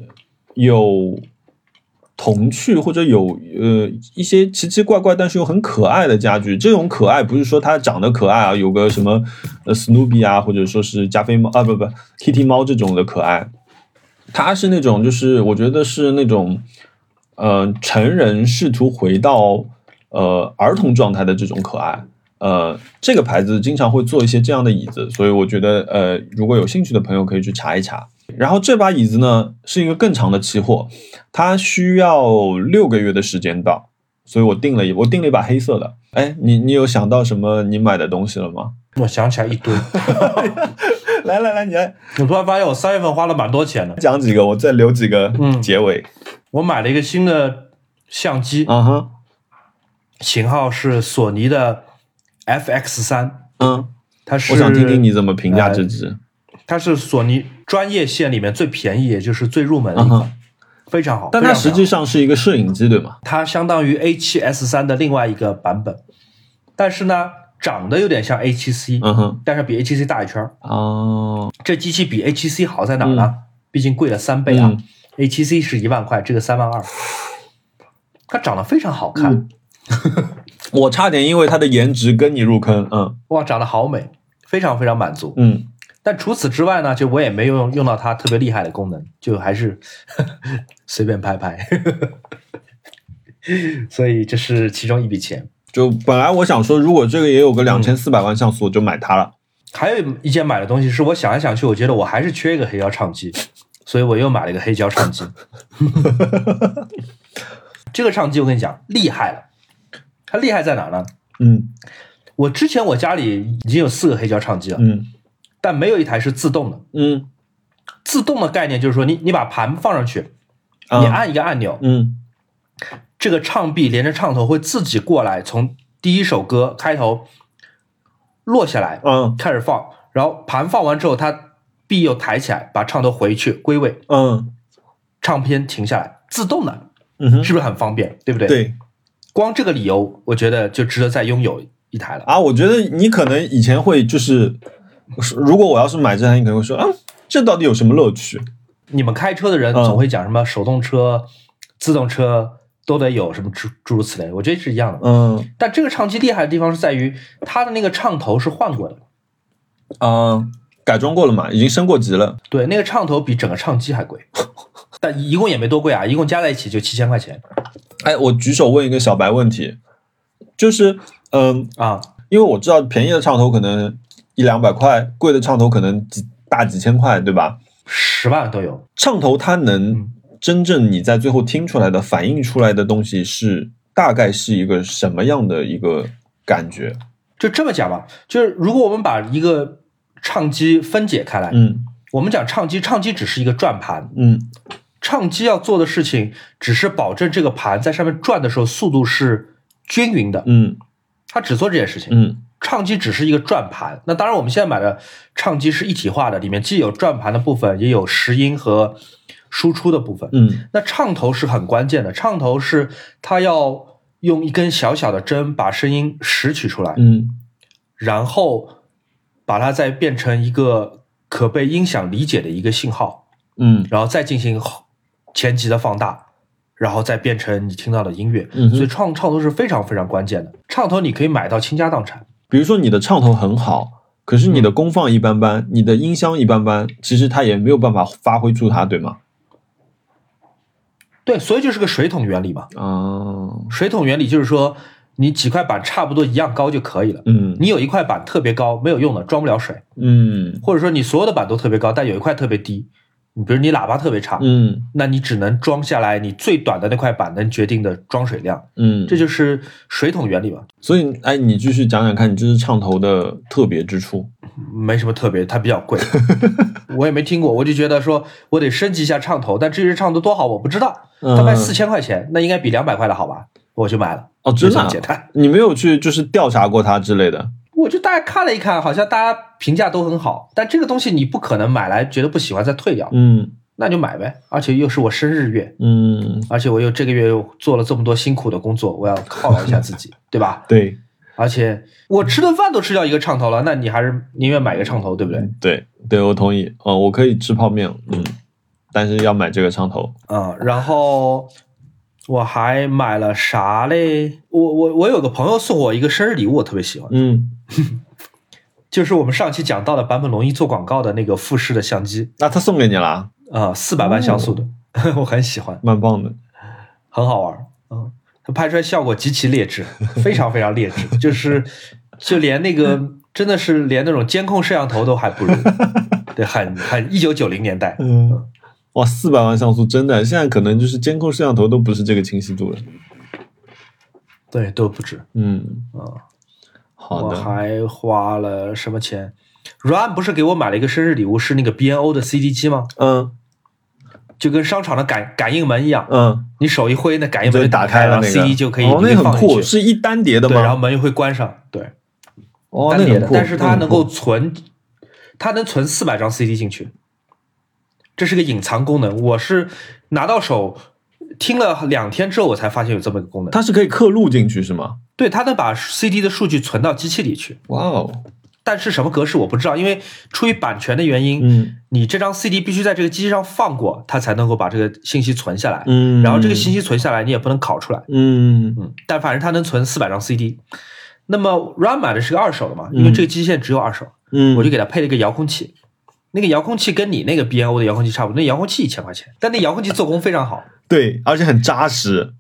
有童趣或者有呃一些奇奇怪怪但是又很可爱的家具。这种可爱不是说它长得可爱啊，有个什么呃 Snoopy 啊，或者说是加菲猫啊，不不 Kitty 猫这种的可爱，它是那种就是我觉得是那种呃成人试图回到呃儿童状态的这种可爱。呃，这个牌子经常会做一些这样的椅子，所以我觉得呃，如果有兴趣的朋友可以去查一查。然后这把椅子呢是一个更长的期货，它需要六个月的时间到，所以我订了一我订了一把黑色的。哎，你你有想到什么你买的东西了吗？我想起来一堆，来来来，你来我突然发现我三月份花了蛮多钱的。讲几个，我再留几个嗯结尾。我买了一个新的相机，嗯哼，型号是索尼的 FX 三，嗯，它是我想听听你怎么评价这只。它是索尼专业线里面最便宜，也就是最入门的一款，嗯，非常好。但它实际上是一个摄影机，对吗？它相当于 A 7 S 三的另外一个版本，但是呢，长得有点像 A 7 C，、嗯哼，但是比 A 7 C 大一圈儿。哦，这机器比 A 7 C 好在哪儿呢？毕竟贵了三倍啊、嗯 a 7 C 是一万块，这个三万二。它长得非常好看，嗯 我差点因为它的颜值跟你入坑。嗯哇，长得好美，非常非常满足。嗯，但除此之外呢，就我也没有用用到它特别厉害的功能，就还是 随便拍拍。所以这是其中一笔钱。就本来我想说，如果这个也有个两千四百万像素，我就买它了。还有一件买的东西是我想来想去，我觉得我还是缺一个黑胶唱机，所以我又买了一个黑胶唱机。这个唱机我跟你讲厉害了，它厉害在哪呢？嗯我之前我家里已经有四个黑胶唱机了，嗯但没有一台是自动的。嗯自动的概念就是说你，你把盘放上去，啊你按一个按钮，嗯这个唱臂连着唱头会自己过来，从第一首歌开头落下来，嗯开始放，然后盘放完之后，它臂又抬起来，把唱头回去归位，嗯唱片停下来，自动的，嗯哼，是不是很方便？对不对？，对光这个理由，我觉得就值得再拥有一台了。啊，我觉得你可能以前会就是，如果我要是买这台，你可能会说啊，这到底有什么乐趣？你们开车的人嗯总会讲什么手动车、自动车都得有什么诸诸如此类，我觉得是一样的。嗯但这个唱机厉害的地方是在于它的那个唱头是换过的，嗯，改装过了嘛，已经升过级了。对，那个唱头比整个唱机还贵，但一共也没多贵啊，一共加在一起就七千块钱。哎，我举手问一个小白问题，就是嗯、啊，因为我知道便宜的唱头可能一两百块，贵的唱头可能几大几千块，对吧？十万都有。唱头它能嗯真正你在最后听出来的、反映出来的东西是大概是一个什么样的一个感觉？就这么讲吧，就是如果我们把一个唱机分解开来，嗯我们讲唱机，唱机只是一个转盘，嗯唱机要做的事情只是保证这个盘在上面转的时候速度是均匀的，嗯它只做这件事情。嗯唱机只是一个转盘，那当然我们现在买的唱机是一体化的，里面既有转盘的部分，也有拾音和输出的部分。嗯那唱头是很关键的，唱头是它要用一根小小的针把声音拾取出来，嗯然后把它再变成一个可被音响理解的一个信号，嗯然后再进行前级的放大，然后再变成你听到的音乐。嗯所以唱唱头是非常非常关键的。唱头你可以买到倾家荡产，比如说你的唱头很好，可是你的功放一般般，你的音箱一般般，其实它也没有办法发挥出它，对吗？对，所以就是个水桶原理嘛。啊，水桶原理就是说，你几块板差不多一样高就可以了。嗯你有一块板特别高，没有用的，装不了水；嗯或者说你所有的板都特别高，但有一块特别低，你比如你喇叭特别差，嗯那你只能装下来你最短的那块板能决定的装水量，嗯，这就是水桶原理嘛，所以哎，你继续讲讲看，你这支唱头的特别之处。没什么特别，它比较贵，我也没听过，我就觉得说我得升级一下唱头，但这支唱头多好我不知道，它卖嗯四千块钱，那应该比两百块的好吧，我就买了，哦，就真的简单。你没有去就是调查过它之类的？我就大概看了一看，好像大家评价都很好，但这个东西你不可能买来觉得不喜欢再退掉，嗯那就买呗。而且又是我生日月，嗯，而且我又这个月又做了这么多辛苦的工作，我要犒劳一下自己，对吧？对而且我吃顿饭都吃掉一个唱头了，那你还是宁愿买一个唱头，对不对？对对，我同意。嗯，我可以吃泡面，嗯，但是要买这个唱头。嗯，然后我还买了啥嘞？我我我有个朋友送我一个生日礼物，我特别喜欢，嗯，就是我们上期讲到的版本龙一做广告的那个富士的相机那他送给你了，啊，四百万像素的，我很喜欢，蛮棒的。很好玩。嗯，它拍出来效果极其劣质，非常非常劣质，就是就连那个真的是连那种监控摄像头都还不如，对，很很一九九零年代。嗯，哇，四百万像素真的，现在可能就是监控摄像头都不是这个清晰度了。对，都不止。嗯，啊。我还花了什么钱？Run 不是给我买了一个生日礼物，是那个 BNO 的 CD 机吗？嗯就跟商场的感感应门一样，嗯，你手一挥，那感应门就打开了那个 CD 就可以哦，那个很酷。是一单碟的对，然后？门又会关上，对，哦，单叠的，那个酷，但是它能够存，它能存四百张 CD 进去，这是个隐藏功能。我是拿到手听了两天之后，我才发现有这么一个功能。它是可以刻录进去是吗？对，它能把 CD 的数据存到机器里去，哇哦，但是什么格式我不知道，因为出于版权的原因，嗯你这张 CD 必须在这个机器上放过，它才能够把这个信息存下来。嗯，然后这个信息存下来，你也不能拷出来。嗯嗯，但反正它能存四百张 CD。那么 Run 买的是个二手的嘛，因为这个机器只有二手，嗯，我就给它配了一个遥控器。那个遥控器跟你那个 B N O 的遥控器差不多，那遥控器一千块钱，但那遥控器做工非常好，对，而且很扎实，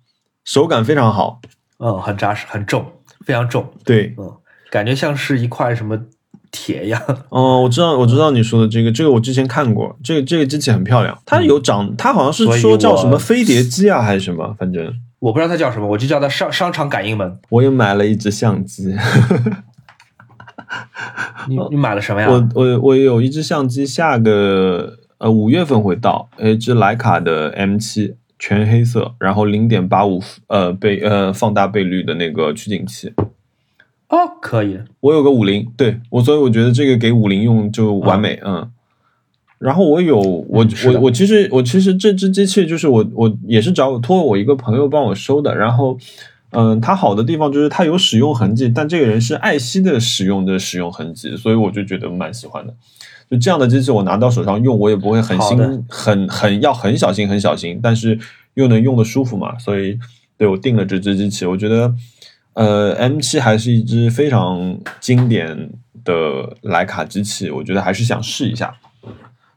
手感非常好。嗯，很扎实，很重，非常重，对，嗯，感觉像是一块什么铁一样。哦，我知道，我知道你说的这个，这个我之前看过，这个这个机器很漂亮，它有长，它好像是说叫什么飞碟机啊，还是什么，反正我不知道它叫什么，我就叫它商商场感应门。我也买了一只相机，你你买了什么呀？我我我有一只相机，下个呃五月份会到，呃一只徕卡的 M 七，全黑色，然后零点八五呃倍呃放大倍率的那个取景器。哦，可以，我有个五零，对我，所以我觉得这个给五零用就完美，嗯。然后我有我、嗯我我其实我其实这只机器就是我我也是找我托我一个朋友帮我收的，然后嗯，它好的地方就是它有使用痕迹，但这个人是爱惜的使用的使用痕迹，所以我就觉得蛮喜欢的。就这样的机器我拿到手上用，我也不会很心很很要很小心很小心，但是又能用的舒服嘛，所以对我定了这只机器，我觉得。呃，M 七还是一只非常经典的徕卡机器，我觉得还是想试一下。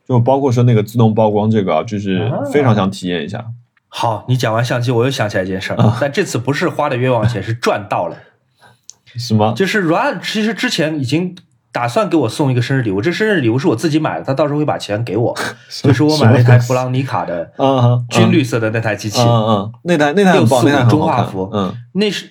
就包括说那个自动曝光这个啊，就是非常想体验一下。好，你讲完相机，我又想起来一件事儿，啊但这次不是花的冤枉钱，是赚到了。什么？就是 Ryan 其实之前已经打算给我送一个生日礼物，这生日礼物是我自己买的，他到时候会把钱给我。就是我买了一台布朗尼卡的啊啊，军绿色的那台机器，嗯嗯，那台那台很棒，645那台很中画幅嗯。那是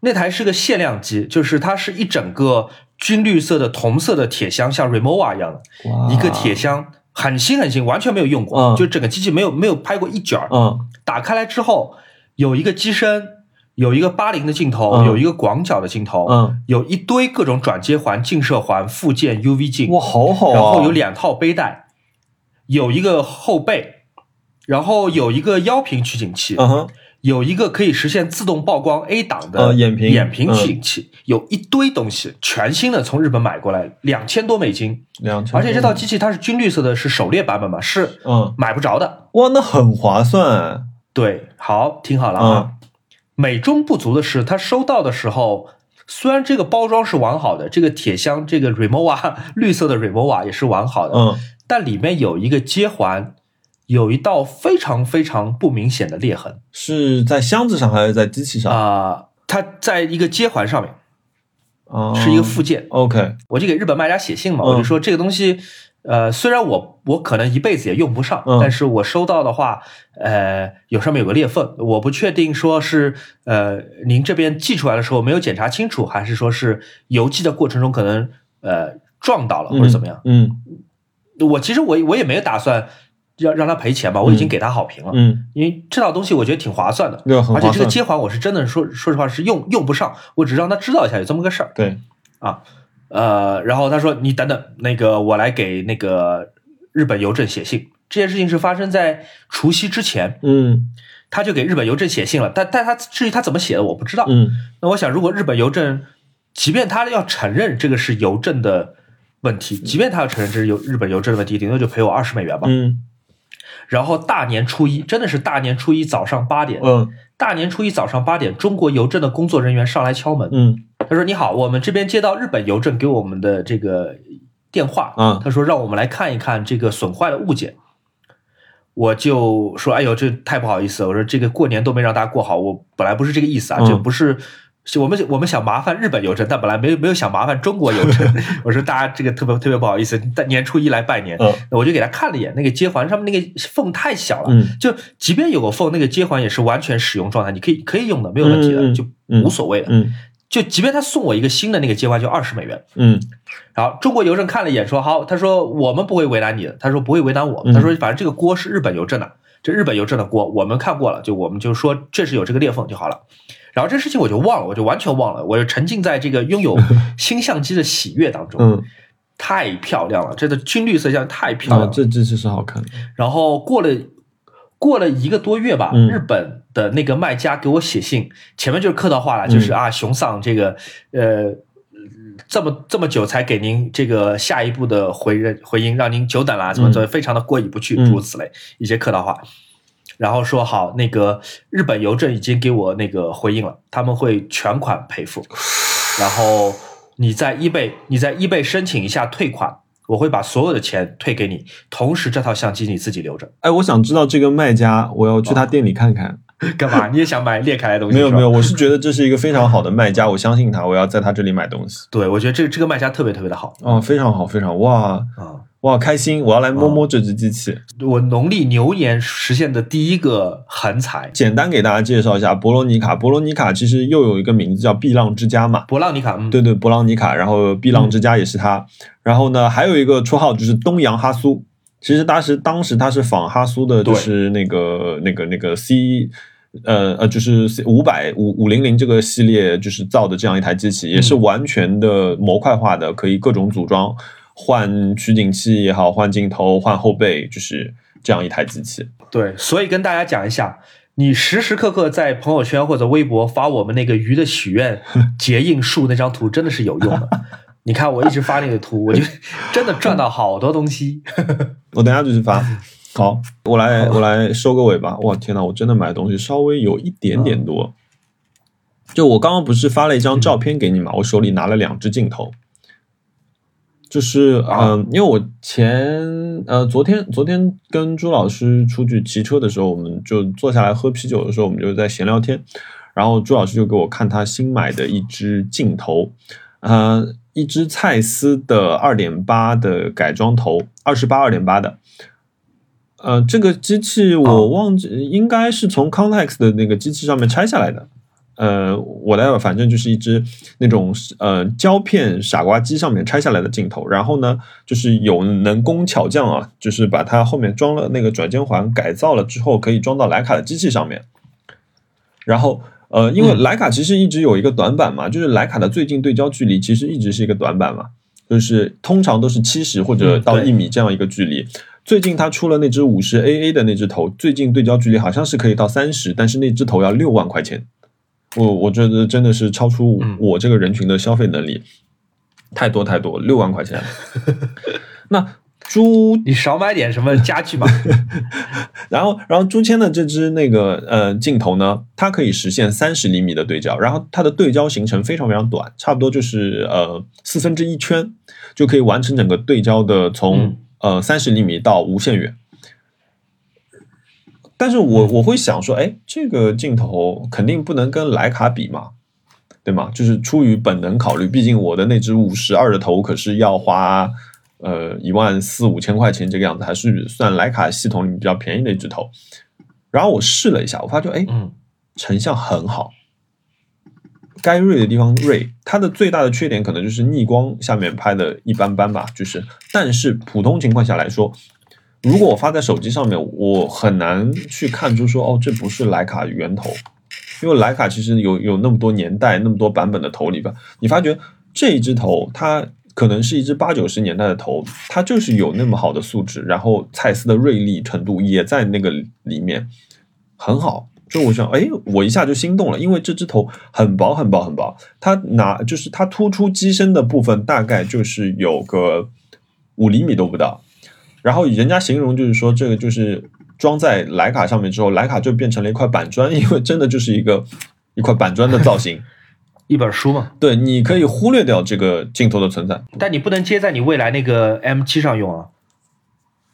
那台是个限量机，就是它是一整个军绿色的铜色的铁箱，像 Remova 一样的一个铁箱，很新很新，完全没有用过，嗯。就整个机器没有没有拍过一卷儿。嗯。打开来之后，有一个机身，有一个八零的镜头，嗯。有一个广角的镜头，嗯，有一堆各种转接环、近摄环、附件、UV 镜，哇，好好啊，然后有两套背带，有一个后背，然后有一个腰屏取景器，嗯哼，有一个可以实现自动曝光 A 档的呃眼屏。眼屏嗯取景器，有一堆东西，全新的从日本买过来，两千多美金，两千，而且这套机器它是军绿色的，是狩猎版本嘛，是嗯，买不着的。哇，那很划算，对，好，听好了啊。美中不足的是，他收到的时候，虽然这个包装是完好的，这个铁箱这个 Remova 绿色的 Remova 也是完好的，嗯。但里面有一个接环，有一道非常非常不明显的裂痕。是在箱子上还是在机器上？啊、它在一个接环上面啊，是一个附件，OK，我就给日本卖家写信嘛，嗯。我就说这个东西，呃，虽然我我可能一辈子也用不上，嗯但是我收到的话，呃，有上面有个裂缝，我不确定说是呃您这边寄出来的时候没有检查清楚，还是说是邮寄的过程中可能呃撞到了或者怎么样。嗯我其实我我也没有打算要让他赔钱吧，我已经给他好评了，嗯，因为这套东西我觉得挺划算的。而且这个，接环我是真的说说实话是用用不上，我只是让他知道一下有这么个事儿。对，呃，然后他说：“你等等，那个我来给那个日本邮政写信。这件事情是发生在除夕之前，嗯他就给日本邮政写信了。但但他至于他怎么写的，我不知道。嗯那我想，如果日本邮政，即便他要承认这个是邮政的问题，即便他要承认这是邮日本邮政的问题，顶多就赔我二十美元吧。嗯然后大年初一，真的是大年初一早上八点，嗯大年初一早上八点，中国邮政的工作人员上来敲门，嗯他说：“你好，我们这边接到日本邮政给我们的这个电话，嗯他说让我们来看一看这个损坏的物件。”我就说：“哎呦，这太不好意思了！我说这个过年都没让大家过好，我本来不是这个意思啊，嗯这不是。”是我们我们想麻烦日本邮政，但本来没有没有想麻烦中国邮政。我说大家这个特别特别不好意思，但年初一来拜年，嗯我就给他看了一眼，那个接环上面那个缝太小了，嗯就即便有个缝，那个接环也是完全使用状态，你可以可以用的，没有问题的，嗯嗯就嗯无所谓的。嗯就即便他送我一个新的那个接环，就二十美元。嗯然后中国邮政看了一眼，说好，他说我们不会为难你的，他说不会为难我他说反正这个锅是日本邮政的，这日本邮政的锅我们看过了，就我们就说确实有这个裂缝就好了。然后这事情我就忘了，我就完全忘了，我就沉浸在这个拥有新相机的喜悦当中，嗯，太漂亮了，这个军绿色相太漂啊，亮了。这这这是好看的，然后过了过了一个多月吧，嗯日本的那个卖家给我写信，前面就是客套话了，就是啊，熊桑这个呃。这么这么久才给您这个下一步的回人回音，让您久等了，怎么怎么，非常的过意不去，嗯诸如此类一些客套话。然后说好，那个日本邮政已经给我那个回应了，他们会全款赔付。然后你在 eBay 你在 eBay 申请一下退款，我会把所有的钱退给你，同时这套相机你自己留着。哎，我想知道这个卖家，我要去他店里看看。干嘛？你也想买裂开来的东西？没有没有，。我是觉得这是一个非常好的卖家，我相信他，我要在他这里买东西。对，我觉得这个这个卖家特别特别的好哦，非常好，非常哇啊！哇开心！我要来摸摸这只机器。我农历牛年实现的第一个横财，简单给大家介绍一下博罗尼卡。博罗尼卡其实又有一个名字叫碧浪之家嘛，博浪尼卡，嗯，对对，博浪尼卡，然后碧浪之家也是他，然后呢，还有一个绰号就是东洋哈苏。其实当时当时它是仿哈苏的，就是那个那个那个 C，呃呃，就是五百五五零零这个系列就是造的这样一台机器，也是完全的模块化的，可以各种组装，换取景器也好，换镜头，换后背，就是这样一台机器。对，所以跟大家讲一下，你时时刻刻在朋友圈或者微博发我们那个鱼的许愿 结印术那张图，真的是有用的。你看我一直发那个图，我就 真的赚到好多东西。我等下就去发。好，我来我来收个尾吧。哇，天呐，我真的买的东西稍微有一点点多。就我刚刚不是发了一张照片给你嘛，我手里拿了两只镜头，就是嗯、啊因为我前呃昨天昨天跟朱老师出去骑车的时候，我们就坐下来喝啤酒的时候，我们就在闲聊天，然后朱老师就给我看他新买的一支镜头，呃，一支蔡司的二点八的改装头，二十八二点八的。呃，这个机器我哦忘记，应该是从 Context 的那个机器上面拆下来的。呃，我的反正就是一只那种呃胶片傻瓜机上面拆下来的镜头，然后呢，就是有能工巧匠啊，就是把它后面装了那个转接环，改造了之后可以装到徕卡的机器上面。然后呃，因为嗯徕卡其实一直有一个短板嘛，就是徕卡的最近对焦距离其实一直是一个短板嘛，就是通常都是七十或者到一米这样一个距离。最近它出了那只五十 AA 的那只头，最近对焦距离好像是可以到三十，但是那只头要六万块钱。我我觉得真的是超出嗯我这个人群的消费能力，太多太多，六万块钱。那朱，你少买点什么家具吧。然后然后朱谦的这支那个呃镜头呢，它可以实现三十厘米的对焦，然后它的对焦行程非常非常短，差不多就是呃四分之一圈就可以完成整个对焦的从、嗯呃三十厘米到无限远。但是我我会想说，哎，这个镜头肯定不能跟徕卡比嘛，对吗？就是出于本能考虑，毕竟我的那只五十二的头可是要花呃一万四五千块钱这个样子，还是算徕卡系统里面比较便宜的一只头。然后我试了一下，我发觉哎，嗯成像很好，该锐的地方锐，它的最大的缺点可能就是逆光下面拍的一般般吧，就是但是普通情况下来说，如果我发在手机上面，我很难去看出说哦，这不是徕卡源头，因为徕卡其实有有那么多年代、那么多版本的头里边，你发觉这一只头它。可能是一只八九十年代的头，它就是有那么好的素质，然后蔡司的锐利程度也在那个里面，很好。就我想，哎，我一下就心动了，因为这只头很薄很薄很薄，它拿就是它突出机身的部分大概就是有个五厘米都不到，然后人家形容就是说这个就是装在徕卡上面之后，徕卡就变成了一块板砖，因为真的就是一个一块板砖的造型。一本书嘛，对，你可以忽略掉这个镜头的存在但你不能接在你未来那个 M 七上用啊，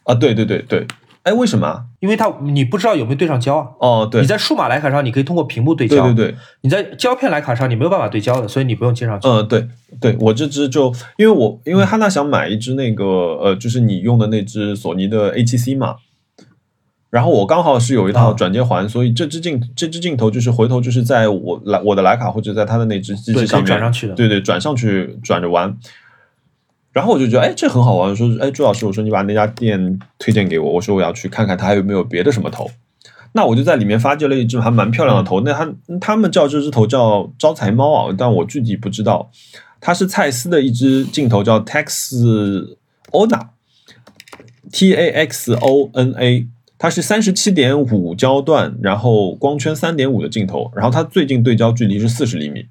啊！对对对对，哎，为什么啊？因为它你不知道有没有对上焦啊。哦，对你，在数码徕卡上，你可以通过屏幕对焦；对对对，你在胶片徕卡上，你没有办法对焦的，所以你不用接上去。嗯，对对，我这只就因为我因为汉娜想买一只那个呃，就是你用的那只索尼的 A7C 嘛，然后我刚好是有一套啊转接环，所以这支镜这支镜头就是回头就是在我来我的徕卡或者在他的那只机器上面转上去的对对，转上去转着玩。然后我就觉得，哎，这很好玩。说，哎，朱老师，我说你把那家店推荐给我，我说我要去看看它还有没有别的什么头。那我就在里面发掘了一只还蛮漂亮的头，那他他们叫这只头叫招财猫啊，但我具体不知道。它是蔡司的一只镜头，叫 Tax Ona，T A X O N A，它是三十七点五焦段，然后光圈三点五的镜头，然后它最近对焦距离是四十厘米。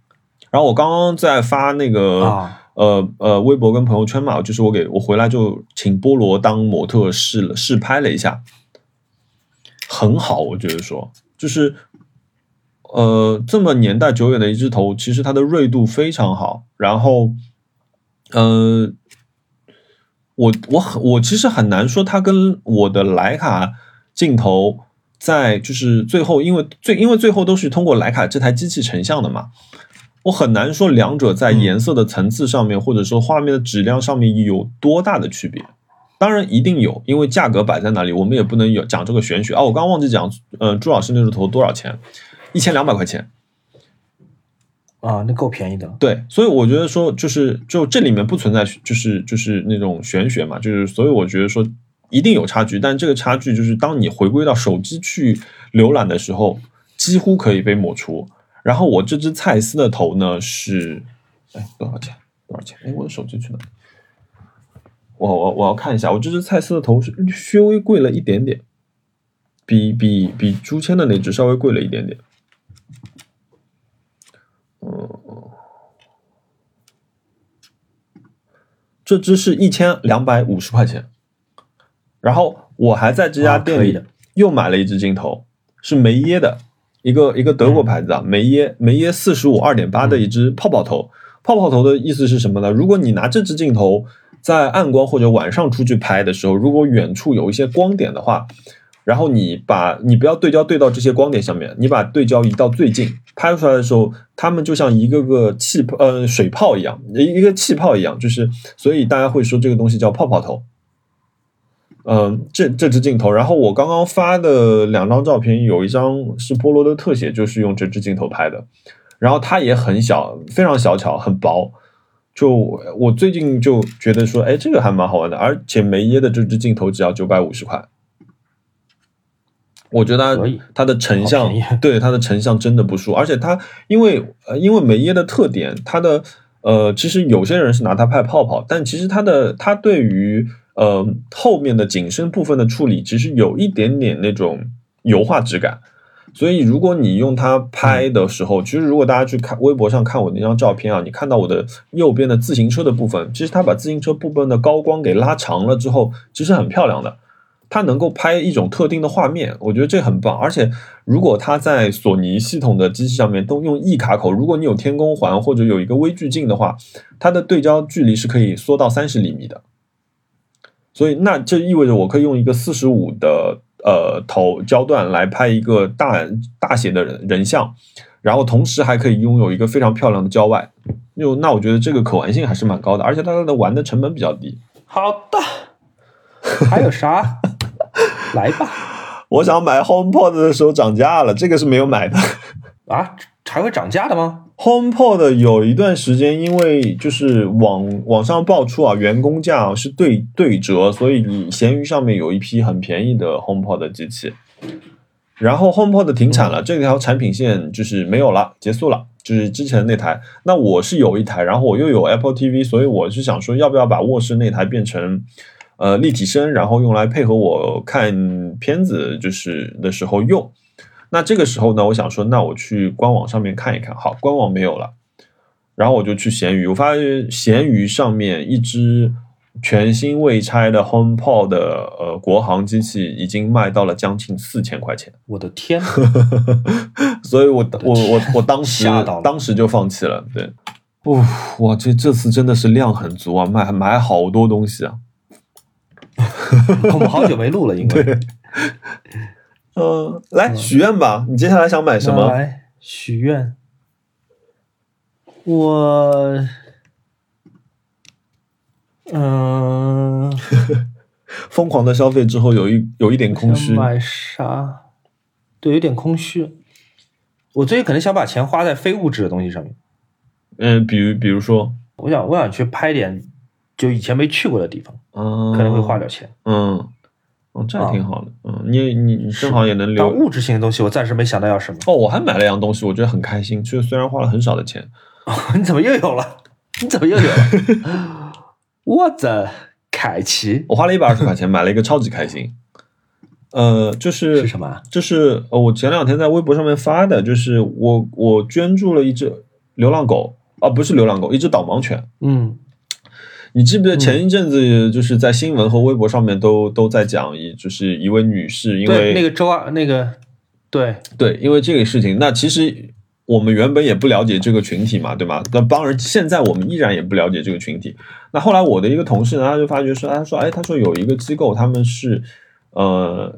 然后我刚刚在发那个、啊，呃呃微博跟朋友圈嘛，就是我给我回来就请菠萝当模特试了试拍了一下，很好，我觉得说就是呃这么年代久远的一只头，其实它的锐度非常好，然后呃我我很我其实很难说它跟我的徕卡镜头在就是最后，因为最因为最后都是通过徕卡这台机器成像的嘛。我很难说两者在嗯颜色的层次上面，或者说画面的质量上面有多大的区别。当然一定有，因为价格摆在那里，我们也不能有讲这个玄学啊。我刚刚忘记讲，呃，朱老师那只头多少钱？一千两百块钱。啊，那够便宜的。对，所以我觉得说，就是就这里面不存在，就是就是那种玄学嘛，就是所以我觉得说一定有差距，但这个差距就是当你回归到手机去浏览的时候，几乎可以被抹除。然后我这只蔡司的头呢是，哎多少钱？多少钱？哎，我的手机去哪？我我我要看一下，我这只蔡司的头是稍微贵了一点点，比比比朱谦的那只稍微贵了一点点。嗯这只是一千两百五十块钱，然后我还在这家啊店里又买了一只镜头，是梅耶的一个一个德国牌子啊，梅耶梅耶四十五二点八的一支泡泡头。泡泡头的意思是什么呢？如果你拿这支镜头在暗光或者晚上出去拍的时候，如果远处有一些光点的话，然后你把你不要对焦对到这些光点上面，你把对焦移到最近，拍出来的时候，它们就像一个个气泡呃水泡一样，一一个气泡一样，就是所以大家会说这个东西叫泡泡头。嗯，这这支镜头，然后我刚刚发的两张照片，有一张是波罗的特写，就是用这支镜头拍的，然后它也很小，非常小巧，很薄。就我最近就觉得说，哎，这个还蛮好玩的，而且梅耶的这支镜头只要九百五十块，我觉得它的成像对它的成像真的不输，而且它因为呃因为梅耶的特点，它的呃其实有些人是拿它拍泡泡，但其实它的它对于呃后面的景深部分的处理，其实有一点点那种油画质感。所以，如果你用它拍的时候，其实如果大家去看微博上看我那张照片啊，你看到我的右边的自行车的部分，其实它把自行车部分的高光给拉长了之后，其实很漂亮的。它能够拍一种特定的画面，我觉得这很棒。而且，如果它在索尼系统的机器上面都用 E 卡口，如果你有天宫环或者有一个微距镜的话，它的对焦距离是可以缩到三十厘米的。所以，那这意味着我可以用一个四十五的呃头焦段来拍一个大大写的人人像，然后同时还可以拥有一个非常漂亮的郊外。就那我觉得这个可玩性还是蛮高的，而且它的玩的成本比较低。好的，还有啥？来吧。我想买 HomePod 的时候涨价了，这个是没有买的。啊，还会涨价的吗？HomePod 有一段时间，因为就是网网上爆出啊，员工价是对对折，所以你闲鱼上面有一批很便宜的 HomePod 机器。然后 HomePod 停产了，这条产品线就是没有了，结束了，就是之前那台。那我是有一台，然后我又有 Apple TV，所以我是想说，要不要把卧室那台变成呃立体声，然后用来配合我看片子就是的时候用。那这个时候呢，我想说，那我去官网上面看一看。好，官网没有了，然后我就去闲鱼，我发现闲鱼上面一只全新未拆的 HomePod 的呃国行机器已经卖到了将近四千块钱，我的天，所以我我我我当时当时就放弃了。对，哦，哇，这这次真的是量很足啊，买买好多东西啊。我们好久没录了，应该。嗯、来许愿吧，你接下来想买什么？来许愿，我，嗯、疯狂的消费之后有一有一点空虚，买啥？对，有点空虚。我最近可能想把钱花在非物质的东西上面。嗯，比如比如说，我想，我想去拍点就以前没去过的地方，嗯，可能会花点钱。嗯，哦，这还挺好的。嗯，你你你正好也能但留。物质性的东西，我暂时没想到要什么。哦，我还买了一样东西，我觉得很开心，就虽然花了很少的钱。你怎么又有了？你怎么又有了？我的凯奇 我花了一百二十块钱买了一个超级开心。呃，就是是什么啊？就是呃，我前两天在微博上面发的，就是我我捐助了一只流浪狗啊，不是流浪狗，一只导盲犬。嗯，你记不记得前一阵子就是在新闻和微博上面都都在讲一就是一位女士，因，为那个周二那个，对，对，因为这个事情，那其实我们原本也不了解这个群体嘛，对吗？那当然，现在我们依然也不了解这个群体。那后来我的一个同事呢，他就发觉说，他说，哎，他说有一个机构，他们是呃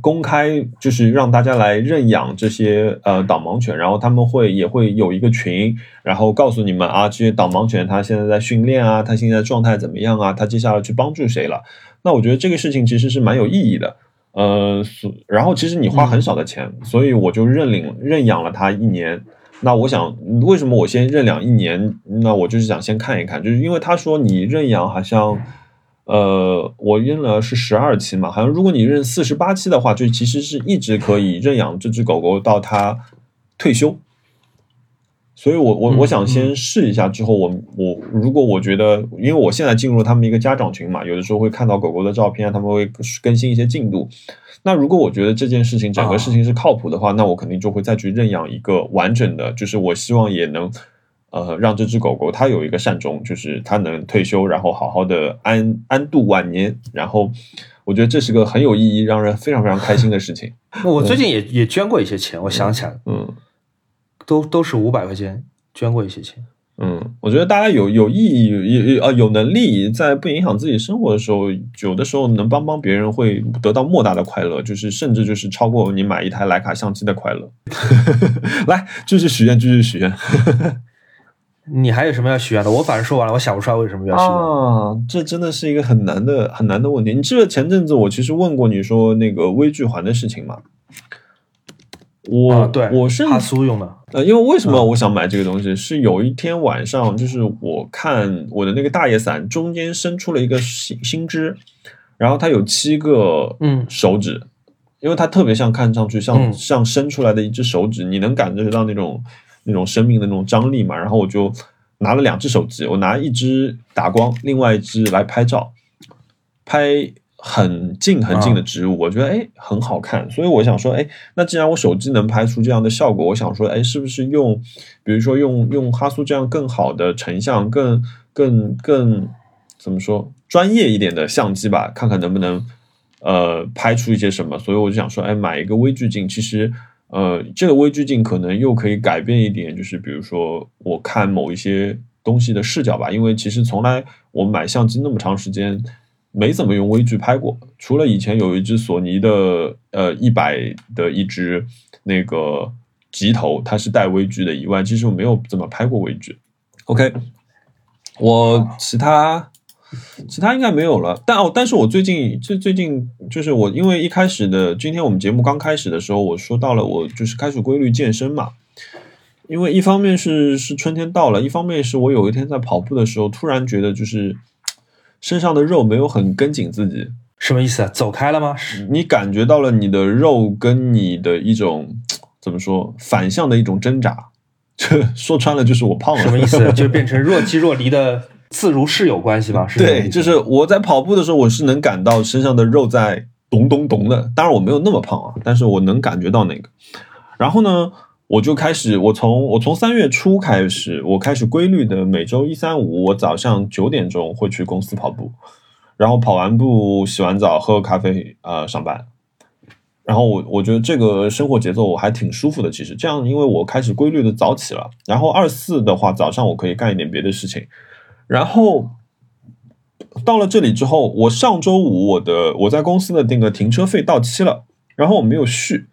公开，就是让大家来认养这些呃导盲犬，然后他们会也会有一个群，然后告诉你们啊，这些导盲犬它现在在训练啊，它现在状态怎么样啊，它接下来去帮助谁了？那我觉得这个事情其实是蛮有意义的。呃，所然后其实你花很少的钱，所以我就认领认养了它一年。那我想，为什么我先认养一年？那我就是想先看一看，就是因为他说你认养好像，呃，我认了是十二期嘛，好像如果你认四十八期的话，就其实是一直可以认养这只狗狗到它退休。所以我我我想先试一下，之后我我如果我觉得，因为我现在进入他们一个家长群嘛，有的时候会看到狗狗的照片，他们会更新一些进度。那如果我觉得这件事情整个事情是靠谱的话，那我肯定就会再去认养一个完整的，就是我希望也能呃让这只狗狗它有一个善终，就是它能退休，然后好好的安安度晚年。然后我觉得这是个很有意义、让人非常非常开心的事情。我最近也也捐过一些钱，我想起来了，嗯，都都是五百块钱，捐过一些钱。嗯，我觉得大家有有意义有有啊有能力，在不影响自己生活的时候，有的时候能帮帮别人，会得到莫大的快乐，就是甚至就是超过你买一台徕卡相机的快乐。来，继续许愿，继续许愿。你还有什么要许愿的？我反正说完了，我想不出来为什么要许愿。啊，这真的是一个很难的很难的问题。你记得前阵子我其实问过你说那个微距环的事情吗？我、啊，对，我是哈苏用的。呃，因为为什么我想买这个东西？是有一天晚上，就是我看我的那个大叶伞中间伸出了一个新新枝，然后它有七个嗯手指，因为它特别像看上去像、嗯像伸出来的一只手指，你能感觉得到那种那种生命的那种张力嘛。然后我就拿了两只手机，我拿一只打光，另外一只来拍照，拍很近很近的植物，我觉得哎很好看，所以我想说，哎，那既然我手机能拍出这样的效果，我想说，哎，是不是用，比如说用用哈苏这样更好的成像，更更更怎么说专业一点的相机吧，看看能不能呃拍出一些什么。所以我就想说，哎，买一个微距镜，其实呃这个微距镜可能又可以改变一点，就是比如说我看某一些东西的视角吧，因为其实从来我买相机那么长时间。没怎么用微距拍过，除了以前有一只索尼的呃一百的一只那个极头，它是带微距的以外，其实我没有怎么拍过微距。OK，我其他其他应该没有了，但哦，但是我最近最最近就是我因为一开始的今天我们节目刚开始的时候，我说到了我就是开始规律健身嘛。因为一方面是是春天到了，一方面是我有一天在跑步的时候，突然觉得就是身上的肉没有很跟紧自己，什么意思？走开了吗？你感觉到了你的肉跟你的一种怎么说反向的一种挣扎，这 说穿了就是我胖了。什么意思？就变成若即若离的自如是有关系吗？是对，就是我在跑步的时候，我是能感到身上的肉在咚咚咚的。当然我没有那么胖啊，但是我能感觉到那个。然后呢，我就开始，我从我从三月初开始，我开始规律的每周一三五，我早上九点钟会去公司跑步，然后跑完步洗完澡喝个咖啡，呃，上班。然后我我觉得这个生活节奏我还挺舒服的，其实这样，因为我开始规律的早起了。然后二四的话，早上我可以干一点别的事情。然后到了这里之后，我上周五我的我在公司的那个停车费到期了，然后我没有续，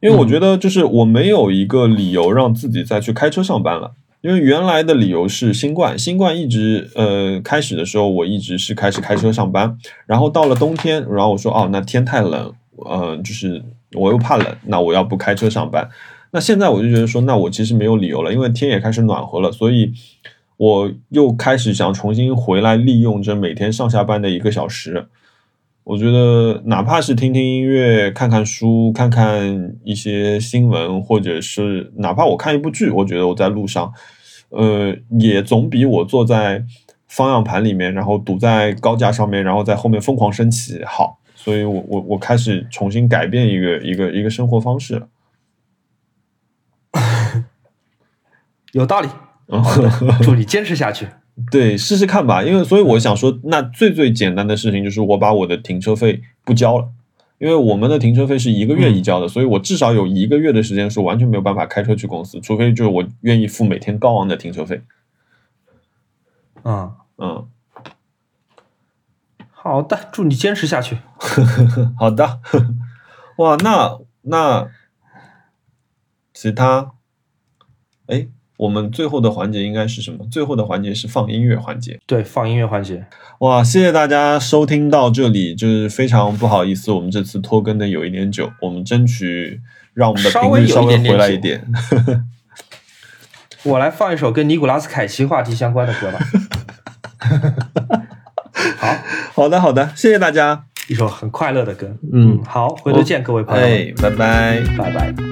因为我觉得就是我没有一个理由让自己再去开车上班了。因为原来的理由是新冠，新冠一直呃开始的时候我一直是开始开车上班，然后到了冬天，然后我说哦那天太冷，呃就是我又怕冷，那我要不开车上班。那现在我就觉得说，那我其实没有理由了，因为天也开始暖和了，所以我又开始想重新回来利用这每天上下班的一个小时。我觉得哪怕是听听音乐、看看书、看看一些新闻，或者是哪怕我看一部剧，我觉得我在路上，呃，也总比我坐在方向盘里面，然后堵在高架上面，然后在后面疯狂升旗好。所以我我我开始重新改变一个一个一个生活方式。有道理。嗯 祝你坚持下去。对，试试看吧。因为所以我想说，那最最简单的事情就是我把我的停车费不交了，因为我们的停车费是一个月一交的，所以我至少有一个月的时间是完全没有办法开车去公司，除非就是我愿意付每天高昂的停车费。嗯，嗯，好的，祝你坚持下去。好的。哇，那那其他，哎，我们最后的环节应该是什么？最后的环节是放音乐环节。对，放音乐环节。哇，谢谢大家收听到这里，就是非常不好意思，我们这次拖更的有一点久，我们争取让我们的频率稍微回来一点。我来放一首跟尼古拉斯凯奇话题相关的歌吧。好，好的，好的，谢谢大家。一首很快乐的歌。嗯，好，回头见，各位朋友。哎，拜拜。拜拜。